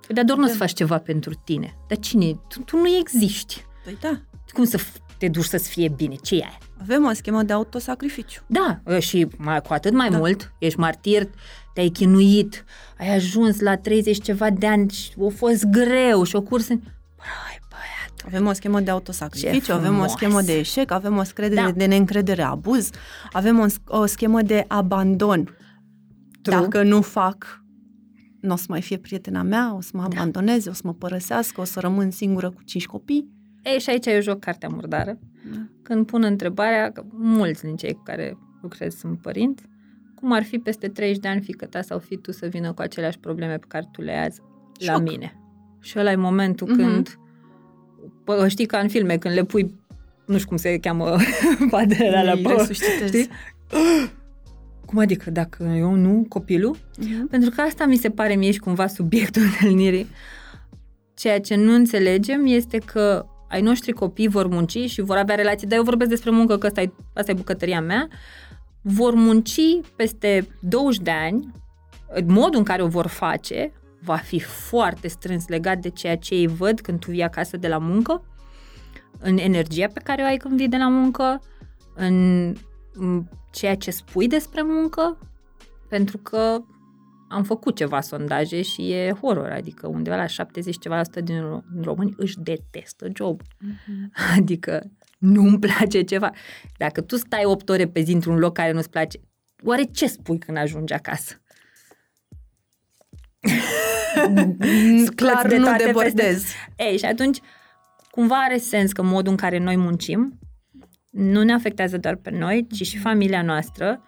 Dar doar nu să faci ceva pentru tine. Dar cine? Tu, tu nu existi. Păi da. Cum să te duci să-ți fie bine? Ce e aia? Avem o schemă de autosacrificiu. Da, ă, și mai, cu atât mai da. mult, ești martir, te-ai chinuit, ai ajuns la 30 ceva de ani și a fost greu și o curs în... Băi, băiat. Avem o schemă de autosacrificiu, avem o schemă de eșec, avem o schemă da. de neîncredere, abuz, avem o, o schemă de abandon. True. Dacă nu fac, nu o să mai fie prietena mea, o să mă da. abandoneze, o să mă părăsească, o să rămân singură cu cinci copii. Ei, și aici eu joc cartea murdară. Da. Când pun întrebarea, că mulți din cei cu care lucrez sunt părinți, cum ar fi peste 30 de ani fică ta sau fi tu să vină cu aceleași probleme pe care tu le ai azi la mine? Și ăla e momentul mm-hmm. când, pă, știi ca în filme, când le pui, nu știu cum se cheamă padele la bă, știi? Cum adică, dacă eu nu, copilul? Uh-huh. Pentru că asta mi se pare mie și cumva subiectul întâlnirii. Ceea ce nu înțelegem este că ai noștri copii vor munci și vor avea relații, dar eu vorbesc despre muncă, că asta e, asta e bucătăria mea, vor munci peste 20 de ani, modul în care o vor face va fi foarte strâns legat de ceea ce ei văd când tu vii acasă de la muncă, în energia pe care o ai când vii de la muncă, în ceea ce spui despre muncă, pentru că am făcut ceva sondaje și e horror, adică undeva la 70 ceva la sută din români își detestă job. Mm-hmm. Adică nu-mi place ceva. Dacă tu stai 8 ore pe zi într-un loc care nu-ți place, oare ce spui când ajungi acasă? Clar de nu debordez. Ei, și atunci cumva are sens că modul în care noi muncim nu ne afectează doar pe noi, ci și familia noastră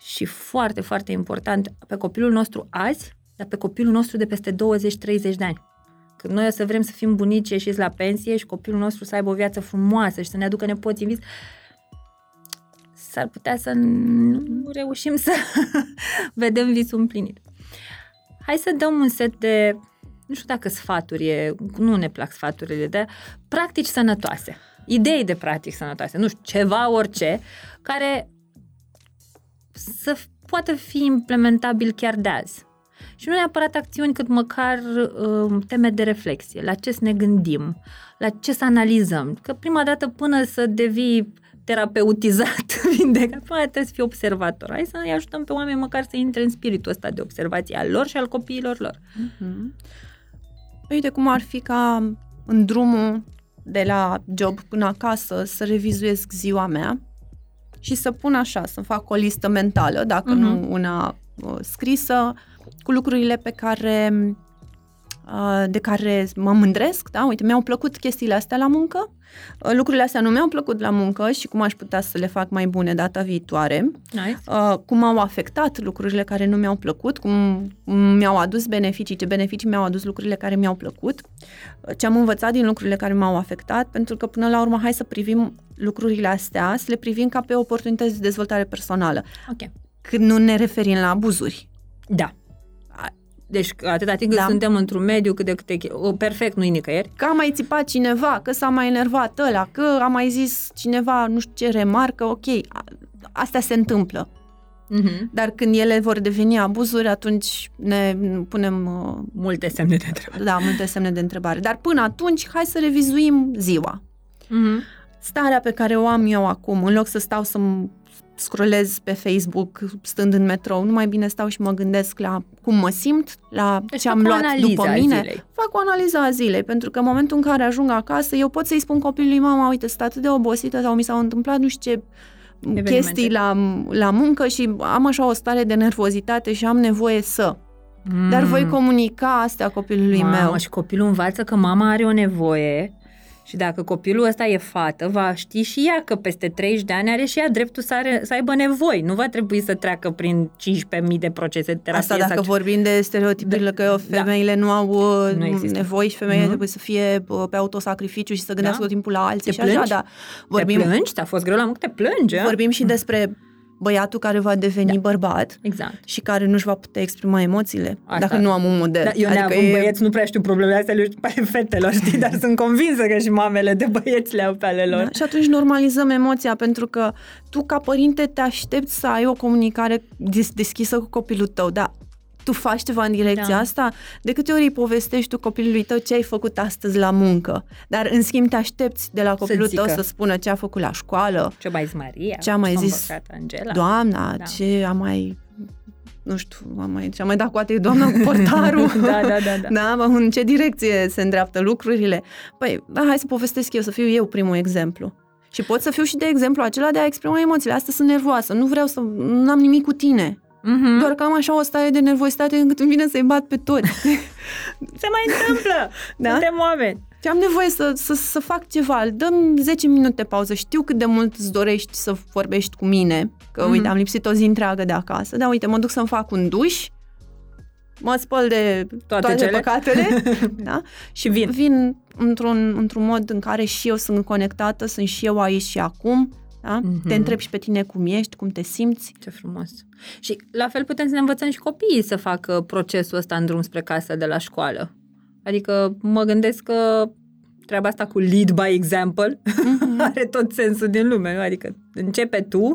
și foarte, foarte important, pe copilul nostru azi, dar pe copilul nostru de peste 20-30 de ani. Când noi o să vrem să fim bunici ieșiți la pensie și copilul nostru să aibă o viață frumoasă și să ne aducă nepoții în vis, s-ar putea să nu reușim să vedem visul împlinit. Hai să dăm un set de, nu știu dacă sfaturi, e, nu ne plac sfaturile, dar practici sănătoase idei de practic sănătoase, nu știu, ceva, orice, care să poată fi implementabil chiar de azi. Și nu neapărat acțiuni, cât măcar uh, teme de reflexie, la ce să ne gândim, la ce să analizăm. Că prima dată până să devii terapeutizat, vindecat, până trebuie să fii observator. Hai să îi ajutăm pe oameni măcar să intre în spiritul ăsta de observație al lor și al copiilor lor. Mm-hmm. Uite cum ar fi ca în drumul de la job până acasă să revizuiesc ziua mea și să pun așa, să fac o listă mentală, dacă uh-huh. nu mhm. una uh, scrisă, cu lucrurile pe care uh, de care mă mândresc, da? Uite, mi-au plăcut chestiile astea la muncă, Uh, lucrurile astea nu mi-au plăcut la muncă și cum aș putea să le fac mai bune data viitoare. Nice. Uh, cum au afectat lucrurile care nu mi-au plăcut, cum mi-au adus beneficii, ce beneficii mi-au adus lucrurile care mi-au plăcut, uh, ce am învățat din lucrurile care m-au afectat, pentru că până la urmă hai să privim lucrurile astea, să le privim ca pe oportunități de dezvoltare personală. Ok. Când nu ne referim la abuzuri. Da. Deci atâta timp cât da. suntem într-un mediu cât de câte... O, perfect, nu-i nicăieri. Că a mai țipat cineva, că s-a mai enervat ăla, că a mai zis cineva nu știu ce remarcă, ok, astea se întâmplă. Uh-huh. Dar când ele vor deveni abuzuri, atunci ne punem... Uh, multe semne de întrebare. Da, multe semne de întrebare. Dar până atunci, hai să revizuim ziua. Uh-huh. Starea pe care o am eu acum, în loc să stau să scrollez pe Facebook stând în metrou, nu mai bine stau și mă gândesc la cum mă simt, la deci ce am luat după mine. Zilei. Fac o analiză a zilei, pentru că în momentul în care ajung acasă, eu pot să-i spun copilului, mama, uite, sunt atât de obosită sau mi s-au întâmplat nu știu ce Evenimente. chestii la, la muncă și am așa o stare de nervozitate și am nevoie să. Mm. Dar voi comunica astea copilului Mamă, meu. și copilul învață că mama are o nevoie Și dacă copilul ăsta e fată, va ști și ea că peste 30 de ani are și ea dreptul să, are, să aibă nevoi. Nu va trebui să treacă prin 15.000 de procese de terapie. Asta dacă sau... vorbim de stereotipurile Da, că femeile nu au uh, Nu există. nevoi și femeile Nu. trebuie să fie uh, pe autosacrificiu și să gândească Da. tot timpul la alții Te și așa, plângi? dar Te vorbim, plângi? Te-a fost greu la muncă? Te plângi? a? vorbim și despre băiatul care va deveni Da. bărbat Exact. și care nu-și va putea exprima emoțiile, Asta. dacă nu am un model. Da, eu adică e- neavând băieți nu prea știu problemele astea, le știu pe ale fetelor, știi, dar sunt convinsă că și mamele de băieți le au pe ale lor. Da? Și atunci normalizăm emoția, pentru că tu, ca părinte, te aștepți să ai o comunicare des- deschisă cu copilul tău, dar tu faci ceva în direcția Da. asta? De câte ori îi povestești tu copilului tău ce ai făcut astăzi la muncă? Dar, în schimb, te aștepți de la copilul tău zică. să spună ce a făcut la școală, Ce mai zis Maria? Ce a mai S-a zis îmbrăcat Angela? doamna, Da. ce a mai... Nu știu, a mai, ce a mai dat cu atât doamna cu portarul. da, da, da, da. Da, bă, în ce direcție se îndreaptă lucrurile? Păi, da, hai să povestesc eu, să fiu eu primul exemplu. Și pot să fiu și de exemplu acela de a exprima emoțiile. Astăzi sunt nervoasă, nu vreau să... Nu am nimic cu tine. Mhm. Doar că am așa o stare de nervozitate încât îmi vine să-i bat pe toți. Se mai întâmplă! Da? Suntem oameni! și am nevoie să, să, să fac ceva. Dăm 10 minute pauză. Știu cât de mult îți dorești să vorbești cu mine. Că, Mhm. uite, am lipsit o zi întreagă de acasă. Dar, uite, mă duc să-mi fac un duș, mă spăl de Toate toate, cele. păcatele da? Și vin. vin într-un, într-un mod în care și eu sunt conectată, sunt și eu aici și acum, da? Mhm. Te întreb și pe tine cum ești, cum te simți. Ce frumos. Și la fel putem să ne învățăm și copiii să facă procesul ăsta în drum spre casă de la școală. Adică mă gândesc că treaba asta cu lead by example are tot sensul din lume, nu? Adică începe tu,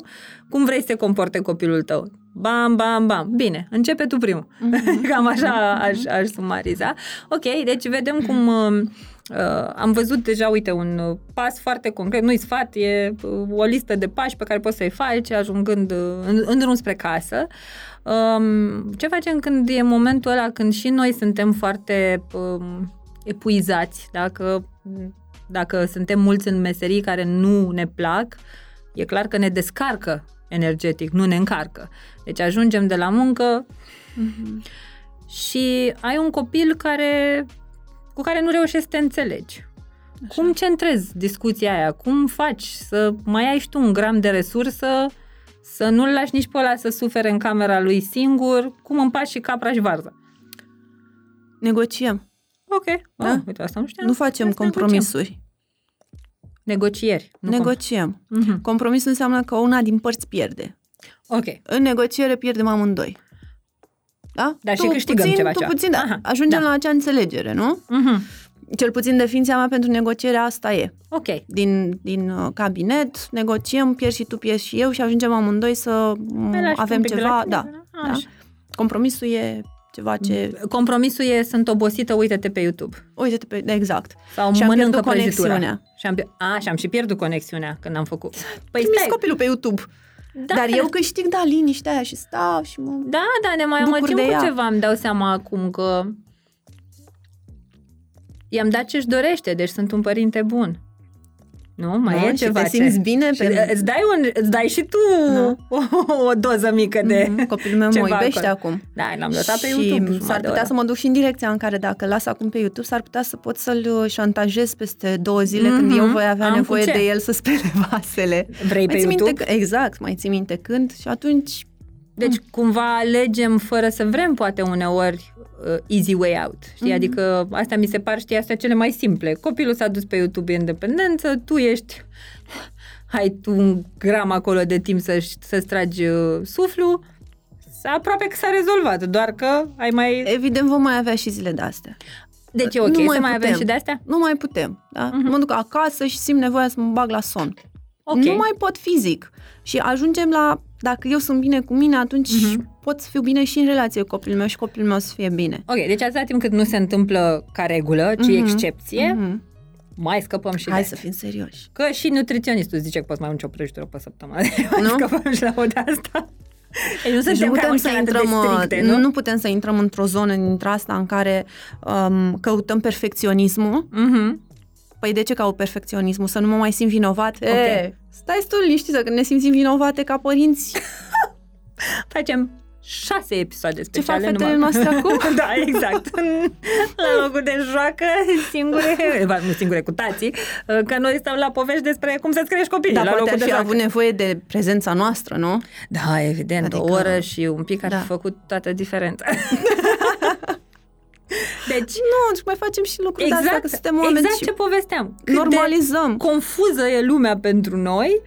cum vrei să se comporte copilul tău? Bam, bam, bam. Bine, începe tu primul. Cam așa aș, aș sumariza. Ok, deci vedem cum uh, uh, am văzut deja, uite, un uh, pas foarte concret, nu-i sfat, e uh, o listă de pași pe care poți să-i faci ajungând uh, în, în drum spre casă. Um, ce facem când e momentul ăla când și noi suntem foarte um, epuizați, dacă, dacă suntem mulți în meserii care nu ne plac, e clar că ne descarcă energetic, nu ne încarcă. Deci ajungem de la muncă și ai un copil care, cu care nu reușești să te înțelegi. Așa. Cum centrezi discuția aia? Cum faci să mai ai și tu un gram de resursă, să nu-l lași nici pe ăla să sufere în camera lui singur? Cum împaci și capra și varza? Negociem. Ok, Da. oh, uite, asta nu știam. Nu facem Asta compromisuri. Negocieri. Nu Negociem. com- Mhm. Compromisul înseamnă că una din părți pierde. Ok. În negociere pierdem amândoi. Da? Dar și tu câștigăm puțin, ceva Tu ceva. puțin, da. Aha, Ajungem da. la acea înțelegere, nu? Mhm. Cel puțin definiția mea pentru negociere asta e. Ok. Din, din uh, cabinet, negociem, pierzi și tu, pierzi și eu și ajungem amândoi să m, Mai lași avem un pic de la ceva. tine, Da, da. Așa. Compromisul e ceva ce... Compromisul e sunt obosită, uite-te pe YouTube. Uite-te pe... Exact. Sau Și am mănâncă pierdut prăjitura. conexiunea. Și am, pier- a, și am și pierdut conexiunea când am făcut. Păi Trimis stai, copilul pe YouTube. Da, Dar eu câștig, da, liniștea aia și stau și mă... Da, da, ne mai Bucur amăgim de cu ea. ceva, îmi dau seama acum că i-am dat ce-și dorește, deci sunt un părinte bun. Nu? Mai Da, e și ceva te simți ce... bine Și pe- îți, dai un, îți dai și tu Da. o, o doză mică de Mhm, Copilul meu mă ceva iubește acolo. acum. Da, l-am lăsat pe și YouTube. jumătate s-ar de putea oră. să mă duc și în direcția în care dacă las acum pe YouTube, s-ar putea să pot să-l uh, șantajez peste două zile mm-hmm. când Mhm. eu voi avea Am cu nevoie ce? de el să spele vasele. Vrei mai pe ții YouTube? Minte, că- exact, mai ții minte când și atunci Deci cumva alegem fără să vrem poate uneori uh, easy way out. Știi? Mhm. Adică astea mi se par, știi, astea cele mai simple. Copilul s-a dus pe YouTube în independență, tu ești ai tu un gram acolo de timp să, să-ți tragi uh, suflu, s- aproape că s-a rezolvat, doar că ai mai... evident vom mai avea și zile de astea. Deci e ok nu să mai mai avem putem. și de astea? Nu mai putem. Da? Mhm. Mă duc acasă și simt nevoia să mă bag la son. Ok. Nu mai pot fizic. Și ajungem la, dacă eu sunt bine cu mine, atunci Mhm. pot să fiu bine și în relație cu copilul meu și copilul meu să fie bine. Ok, deci atâta timp cât nu se întâmplă ca regulă, ci Mhm. excepție, Mhm. mai scăpăm și Hai de să fim serioși. Că și nutriționistul zice că poți mai mânci o prăjitură pe săptămână. Nu? Scăpăm și la o de asta. Ei, nu Deci suntem nu putem cam să așa atât intrăm, de uh, stricte, nu? nu? nu putem să intrăm într-o zonă dintre asta în care um, căutăm perfecționismul. Mhm. Păi de ce caut perfecționismul? Să nu mă mai simt vinovat? Ok. E, stai tu liniștită, că ne simțim vinovate ca părinți. Facem șase episoade Ce speciale. fac fetele numai- noastre acum? da, exact. la locul de joacă, singure, ba, nu singure, cu tații, că noi stăm la povești despre cum să-ți crești copiii Dar la poate locul ar de fi joacă. avut nevoie de prezența noastră, nu? Da, evident, adică... Adică- o oră și un pic ar Da. fi făcut toată diferența. deci, Nu, și mai facem și lucruri de astea, exact, că suntem oameni exact și ce povesteam. Cât normalizăm. De confuză e lumea pentru noi,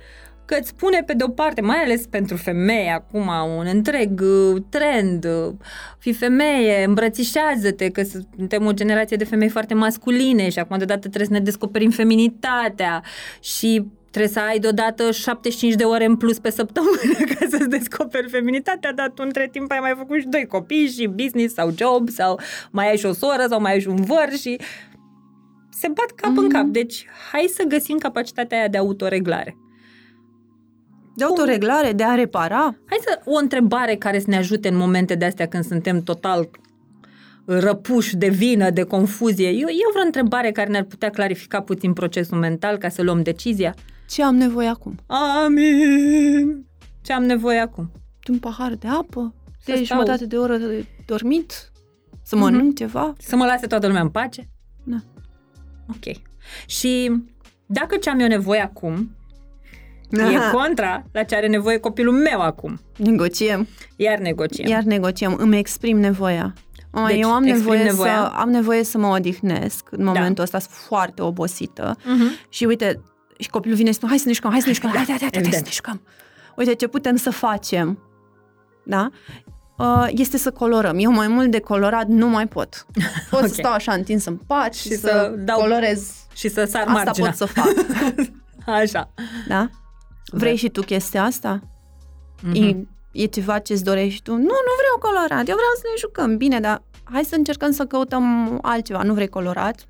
că îți spune pe de-o parte, mai ales pentru femei acum, un întreg uh, trend, uh, fi femeie, îmbrățișează-te, că suntem o generație de femei foarte masculine și acum deodată trebuie să ne descoperim feminitatea și trebuie să ai deodată 75 de ore în plus pe săptămână ca să-ți descoperi feminitatea, dar tu între timp ai mai făcut și doi copii și business sau job sau mai ai și o soră sau mai ai și un văr și se bat cap mm-hmm. în cap. Deci hai să găsim capacitatea aia de autoreglare. De autoreglare, de a repara. Hai să o întrebare care să ne ajute în momente de astea când suntem total răpuși de vină, de confuzie. Eu, eu vreo întrebare care ne-ar putea clarifica puțin procesul mental ca să luăm decizia. Ce am nevoie acum? Amin! Ce am nevoie acum? De un pahar de apă? Să De stau. jumătate de oră de dormit? Să mănânc ceva? Să mă lase toată lumea în pace? Da. Ok. Și dacă ce am eu nevoie acum e contra la ce are nevoie copilul meu acum, Negociem. iar negociem. Iar negociem. Îmi exprim nevoia. Mama, Deci, eu am exprim nevoie, nevoia. să, am nevoie să mă odihnesc. În momentul ăsta sunt foarte obosită. Mhm. Și uite, și copilul vine și spune, hai să ne jucăm, hai să ne jucăm, hai, hai, hai, hai, hai să Evident. ne jucăm. Uite, ce putem să facem, da? Uh, Este să colorăm. Eu mai mult de colorat nu mai pot. Pot Ok. să stau așa întins în pat și, Și să, să dau- colorez. Și să sar Asta marginea. pot să fac. Așa. Da? Vrei și tu chestia asta? Mhm. E, e ceva ce-ți dorești tu? Nu, nu vreau colorat, eu vreau să ne jucăm. Bine, dar hai să încercăm să căutăm altceva. Nu vrei colorat?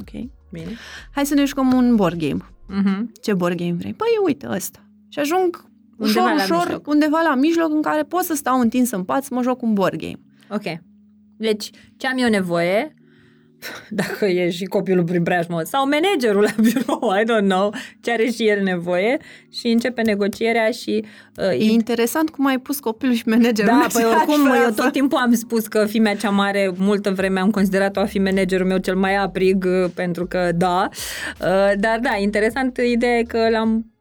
Ok. Bine. Hai să ne jucăm un board game. Mhm. Ce board game vrei? Păi uite ăsta. Și ajung Undeva ușor, la ușor, mijloc. undeva la mijloc în care pot să stau întins în pat să mă joc un board game. Ok. Deci, ce am eu nevoie, dacă e și copilul prin preajmă, sau managerul la birou, I don't know, ce are și el nevoie și începe negocierea și... Uh, E interesant cum ai pus copilul și managerul da, în păi aceeași oricum, eu frază. tot timpul am spus că fimea cea mare, multă vreme am considerat-o a fi managerul meu cel mai aprig, uh, pentru că da, Uh, dar da, interesant ideea e că l-am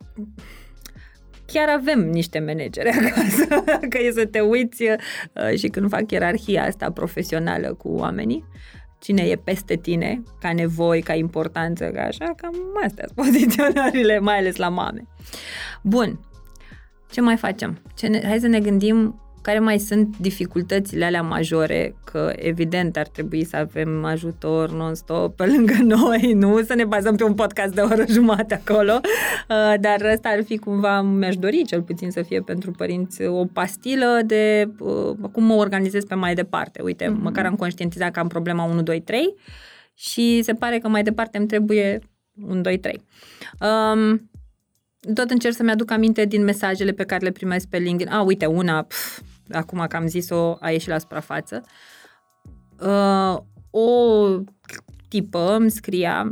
chiar avem niște manageri acasă, că e să te uiți uh, și când fac ierarhia asta profesională cu oamenii, cine e peste tine, ca nevoi, ca importanță, ca așa, cam astea sunt poziționările, mai ales la mame. Bun, ce mai facem? Ce ne, hai să ne gândim care mai sunt dificultățile alea majore, că evident ar trebui să avem ajutor non-stop pe lângă noi, nu să ne bazăm pe un podcast de o oră jumate acolo, Uh, dar ăsta ar fi cumva, mi-aș dori cel puțin să fie pentru părinți o pastilă de uh, cum mă organizez pe mai departe. Uite, mm-hmm. măcar am conștientizat că am problema 1, 2, 3 și se pare că mai departe îmi trebuie 1, 2, 3. Um, tot încerc să-mi aduc aminte din mesajele pe care le primesc pe LinkedIn. A, uite, una, pf, acum că am zis-o, a ieșit la suprafață. Uh, o tipă îmi scria,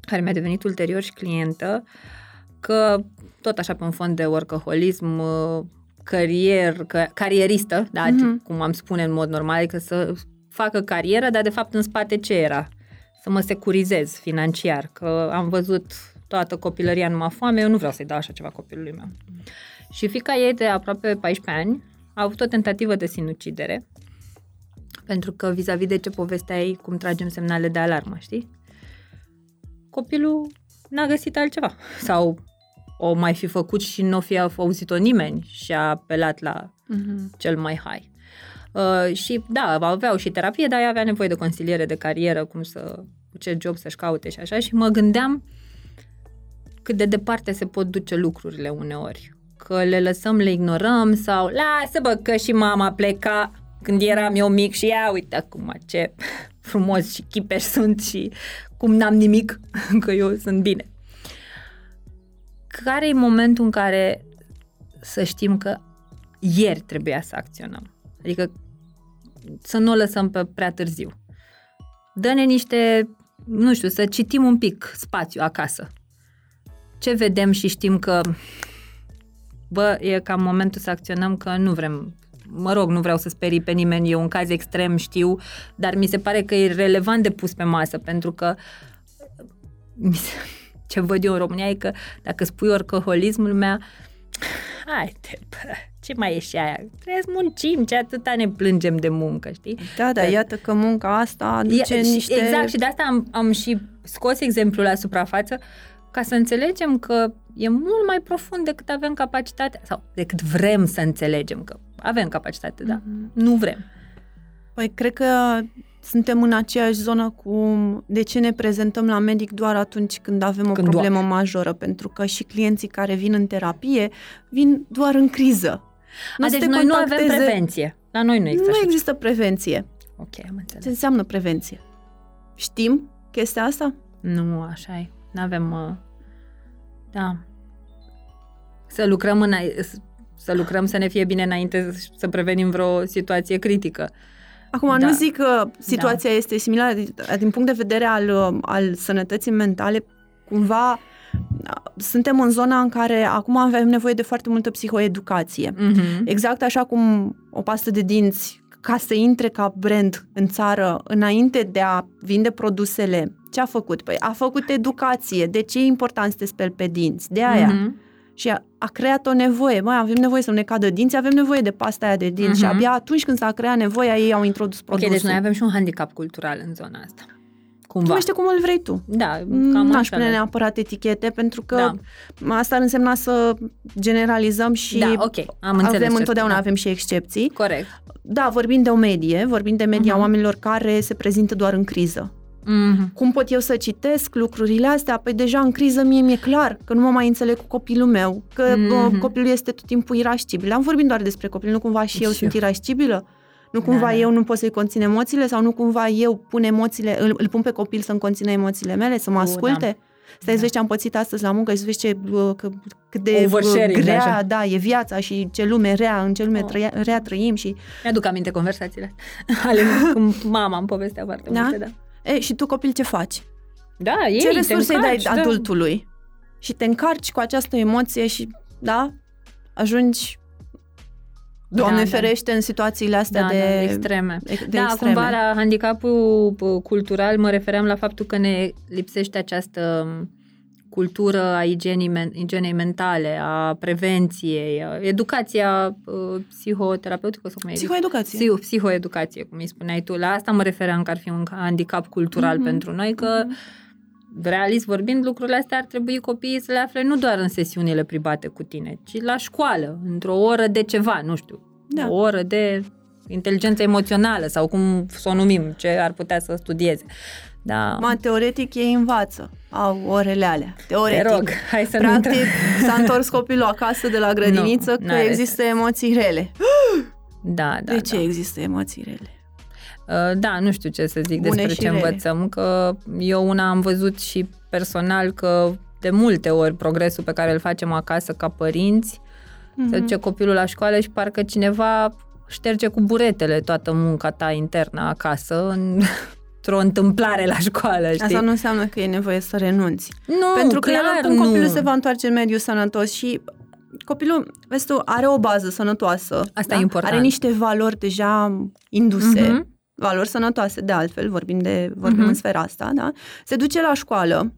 care mi-a devenit ulterior și clientă, că tot așa pe un fond de workaholism, uh, carier, că, carieristă, da, Mhm. cum am spune în mod normal, adică să facă carieră, dar de fapt în spate ce era? Să mă securizez financiar, că am văzut toată copilăria numai foame, eu nu vreau să-i dau așa ceva copilului meu. Și fica ei de aproape 14 ani a avut o tentativă de sinucidere, pentru că vis-a-vis de ce povesteai, cum tragem semnale de alarmă, știi? Copilul n-a găsit altceva. Sau o mai fi făcut și nu o fi auzit-o nimeni și a apelat la Mhm. cel mai high. Uh, și da, aveau și terapie, dar ea avea nevoie de consiliere de carieră, cum să, cu ce job să-și caute și așa. Și mă gândeam cât de departe se pot duce lucrurile uneori. Că le lăsăm, le ignorăm sau lasă bă că și mama pleca când eram eu mic și ia uite acum ce frumos și chipeș sunt și cum n-am nimic, că eu sunt bine. Care e momentul în care să știm că ieri trebuia să acționăm? Adică să nu o lăsăm pe prea târziu. Dă-ne niște, nu știu, să citim un pic spațiu acasă. Ce vedem și știm că, bă, e cam momentul să acționăm că nu vrem mă rog, nu vreau să sperii pe nimeni, e un caz extrem, știu, dar mi se pare că e relevant de pus pe masă, pentru că mi se, ce văd eu în România e că dacă spui orcoholismul mea, haide, bă, ce mai e și aia? Trebuie să muncim, ce atâta ne plângem de muncă, știi? Da, da, iată că munca asta aduce Ia- și- niște... Exact, și de asta am, am și scos exemplul la suprafață ca să înțelegem că e mult mai profund decât avem capacitate, sau decât vrem să înțelegem că avem capacitate, da, Mhm. nu vrem. Păi, cred că suntem în aceeași zonă cu de ce ne prezentăm la medic doar atunci când avem o Când problemă majoră, pentru că și clienții care vin în terapie vin doar în criză. A, să deci te noi nu avem contacteze- prevenție. La noi nu există Nu așa. există prevenție. Ok, am înțeles. Ce înseamnă prevenție? Știm chestia asta? Nu, așa e. Nu avem... Uh, da. Să lucrăm, în, să lucrăm să ne fie bine înainte să prevenim vreo situație critică. Acum, Da. nu zic că situația este similară din, din punct de vedere al, uh, al sănătății mentale, cumva uh, suntem în zona în care acum avem nevoie de foarte multă psihoeducație. Mm-hmm. Exact așa cum o pastă de dinți, ca să intre ca brand în țară, înainte de a vinde produsele, ce a făcut? Păi a făcut educație. De ce e important să te speli pe dinți? De aia. Mm-hmm. Și a, a creat o nevoie. Mai avem nevoie să nu ne cadă dinți, avem nevoie de pasta aia de dinți. Mhm. Și abia atunci când s-a creat nevoia, ei au introdus Ok, produsul. deci noi avem și un handicap cultural în zona asta. Cumva. Numește cum îl vrei tu. Da, Cam cam N-aș așa. pune da. neapărat etichete, pentru că Da. asta ar însemna să generalizăm și Da, ok, am înțeles. avem ce întotdeauna spui, avem și excepții. Da. Corect. Da, vorbim de o medie, vorbim de media Mhm. oamenilor care se prezintă doar în criză. Mm-hmm. Cum pot eu să citesc lucrurile astea? Păi deja în criză mie mi-e clar că nu mă mai înțeleg cu copilul meu, că Mhm. mm-hmm. copilul este tot timpul irascibil. Am vorbit doar despre copil, nu cumva și eu Și sunt eu. irascibilă? Nu cumva Da, da. eu nu pot să-i conțin emoțiile sau nu cumva eu pun emoțiile, îl, îl pun pe copil să-mi conțină emoțiile mele, să mă U, asculte? Stai să Da. vezi ce am pățit astăzi la muncă și să vezi ce, bă, că, cât de Oversharing, grea așa. da, e viața și ce lume rea, în ce lume Oh. trăia, rea trăim și Mi-aduc aminte conversațiile ale cum mama îmi povestea foarte Da? multe, da. E, și tu copil ce faci? Da, ei, ce te resurse îi dai încarci, da. adultului? Și te încarci cu această emoție și, da, ajungi, Doamne Da, da. ferește, în situațiile astea Da, de, da, extreme. de da, extreme. cumva la handicapul p- cultural mă refeream la faptul că ne lipsește această m, cultură a igienii, men- igienei mentale, a prevenției, a educația uh, psihoterapeutică sau cum e? Psihoeducație. Psiho- psihoeducație, cum îi spuneai tu. La asta mă refeream că ar fi un handicap cultural Mhm. pentru noi, că realist vorbind, lucrurile astea ar trebui copiii să le afle nu doar în sesiunile private cu tine, ci la școală, într-o oră de ceva, nu știu, Da. o oră de inteligență emoțională sau cum să o numim, ce ar putea să studieze. Da, Ma, teoretic ei învață. Au orele alea. te Teoretic. rog, hai să nu Practic, intrăm. s-a întors copilul acasă de la grădiniță Nu, că n-are există emoții rele. Da, da, de ce da. există emoții rele? Uh, Da, nu știu ce să zic Bune despre și ce rele. învățăm, că eu una am văzut și personal că de multe ori progresul pe care îl facem acasă ca părinți, Mhm. se duce copilul la școală și parcă cineva șterge cu buretele toată munca ta internă acasă în, într-o întâmplare la școală, știi? Asta nu înseamnă că e nevoie să renunți. nu, Pentru că el clar oricum nu. copilul se va întoarce în mediul sănătos și copilul, vezi tu, are o bază sănătoasă. Asta da? e important. Are niște valori deja induse, Mhm. valori sănătoase, de altfel, vorbim, de, vorbim Mhm. în sfera asta, da? Se duce la școală,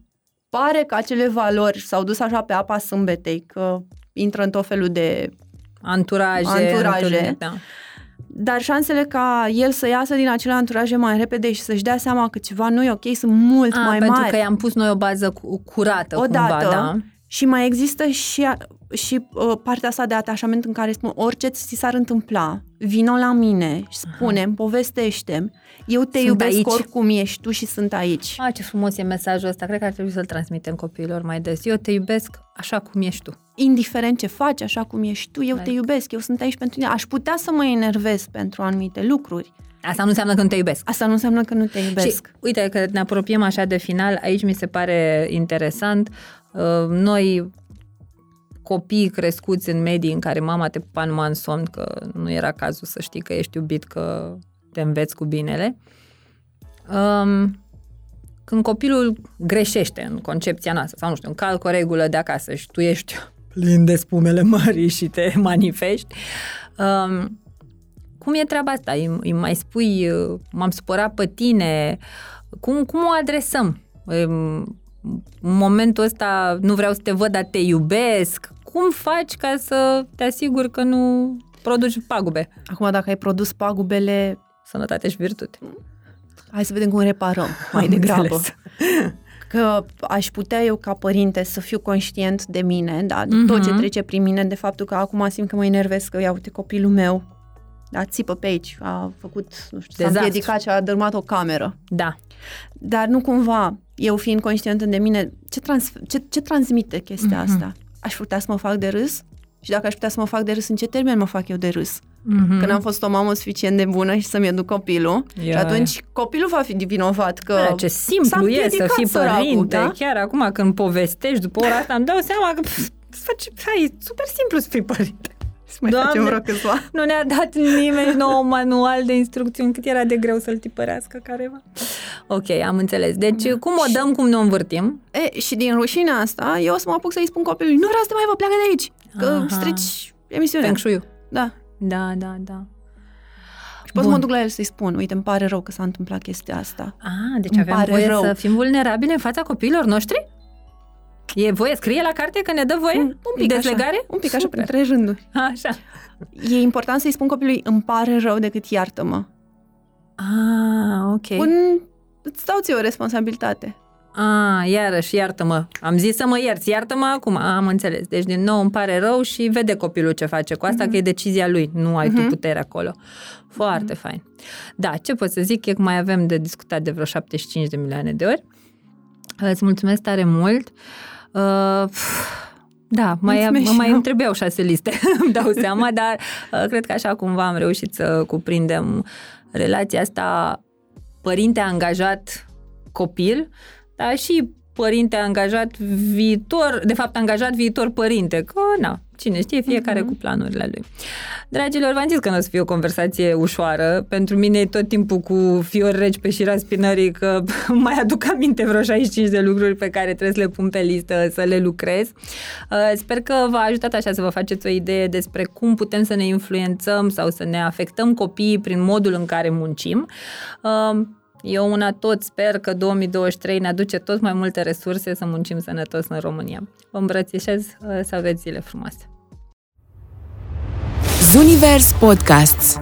pare că acele valori s-au dus așa pe apa sâmbetei, că intră în tot felul de... Anturaje. Anturaje. întâlniri, Da. Dar șansele ca el să iasă din acele anturaje mai repede și să-și dea seama că ceva nu e ok sunt mult A, mai pentru mari. că i-am pus noi o bază cu, curată Odată, cumva, da. Și mai există și, a- și uh, partea asta de atașament în care spun orice ți s-ar întâmpla, vino la mine și spune povestește eu te Sunt iubesc aici. oricum ești tu și sunt aici. A, ce frumos e mesajul ăsta. Cred că ar trebui să-l transmitem copiilor mai des. Eu te iubesc așa cum ești tu. Indiferent ce faci, așa cum ești tu, eu te Right. iubesc, eu sunt aici pentru tine. Aș putea să mă enervez pentru anumite lucruri. Asta nu înseamnă că nu te iubesc. Asta nu înseamnă că nu te iubesc. Și uite că ne apropiem așa de final, aici mi se pare interesant. Uh, Noi, copii crescuți în medii în care mama te pupa numai în somn, că nu era cazul să știi că ești iubit, că te înveți cu binele. Um, când copilul greșește în concepția noastră, sau nu știu, încalcă o regulă de acasă și tu ești plin de spumele mării și te manifesti, um, cum e treaba asta? Îi, îi mai spui, uh, m-am supărat pe tine? Cum, cum o adresăm? În momentul ăsta nu vreau să te văd, dar te iubesc. Cum faci ca să te asiguri că nu produci pagube? Acum, dacă ai produs pagubele... Sănătate și virtute. Hai să vedem cum reparăm mai Am degrabă. înțeles. Că aș putea eu ca părinte să fiu conștient de mine, da, de Mhm. tot ce trece prin mine, de faptul că acum simt că mă enervez, că ia uite copilul meu, da, țipă pe aici, a făcut, nu știu, s-a Dezastru. împiedicat și a dărmat o cameră. Da. Dar nu cumva, eu fiind conștientă de mine, ce, trans, ce, ce transmite chestia Mhm. asta? Aș putea să mă fac de râs? Și dacă aș putea să mă fac de râs, în ce termen mă fac eu de râs? Mm-hmm. Că n-am fost o mamă suficient de bună și să-mi educ copilul. Ia. Și atunci copilul va fi vinovat că... Da, ce s-a simplu e să împiedicat fii săracul, părinte. da? Chiar acum când povestești după ora asta îmi dau seama că pf, îți faci, hai, e super simplu să fii părinte. Să mai Doamne. facem vreo câțiva. Nu ne-a dat nimeni nou manual de instrucțiuni, cât era de greu să-l tipărească careva. Ok, am înțeles. Deci cum o dăm, cum ne o învârtim? E, și din rușinea asta, eu o să mă apuc să-i spun copilului, nu vreau să te mai vă pleacă de aici, că Aha. strici emisiunea. Feng Shui. Da. Da, da, da. Și pot să Bun. mă duc la el să-i spun, uite, îmi pare rău că s-a întâmplat chestia asta. Ah, deci Îmi avem pare voie rău. să fim vulnerabili în fața copiilor noștri? E voie? Scrie la carte că ne dă voie? Un, un pic Dezlegare? așa, un pic așa, Super. printre rânduri. Așa. E important să-i spun copilului, îmi pare rău decât iartă-mă. Ah, ok. Un, îți dau ție o responsabilitate. Ah, iarăși, iartă-mă. Am zis să mă ierți, iartă-mă acum. Ah, am înțeles. Deci, din nou, îmi pare rău și vede copilul ce face cu asta, mm-hmm. că e decizia lui. Nu ai mm-hmm. tu putere acolo. Foarte mm-hmm. fain. Da, ce pot să zic e că mai avem de discutat de vreo 75 de milioane de ori. Îți mulțumesc tare mult. Uh, da, mai, Mulțumesc și mai eu. îmi trebuiau șase liste, îmi dau seama, dar uh, cred că așa cumva am reușit să cuprindem relația asta părinte angajat copil, dar și părinte angajat viitor, de fapt angajat viitor părinte, că na, cine știe, fiecare uh-huh. cu planurile lui. Dragilor, v-am zis că nu o să fie o conversație ușoară, pentru mine e tot timpul cu fiori reci pe șira spinării, că mai aduc aminte vreo 65 de lucruri pe care trebuie să le pun pe listă, să le lucrez. Uh, Sper că v-a ajutat așa să vă faceți o idee despre cum putem să ne influențăm sau să ne afectăm copiii prin modul în care muncim. Uh, eu una tot sper că 2023 ne aduce tot mai multe resurse să muncim sănătos în România. Vă îmbrățișez uh, să aveți zile frumoase! Zunivers Podcasts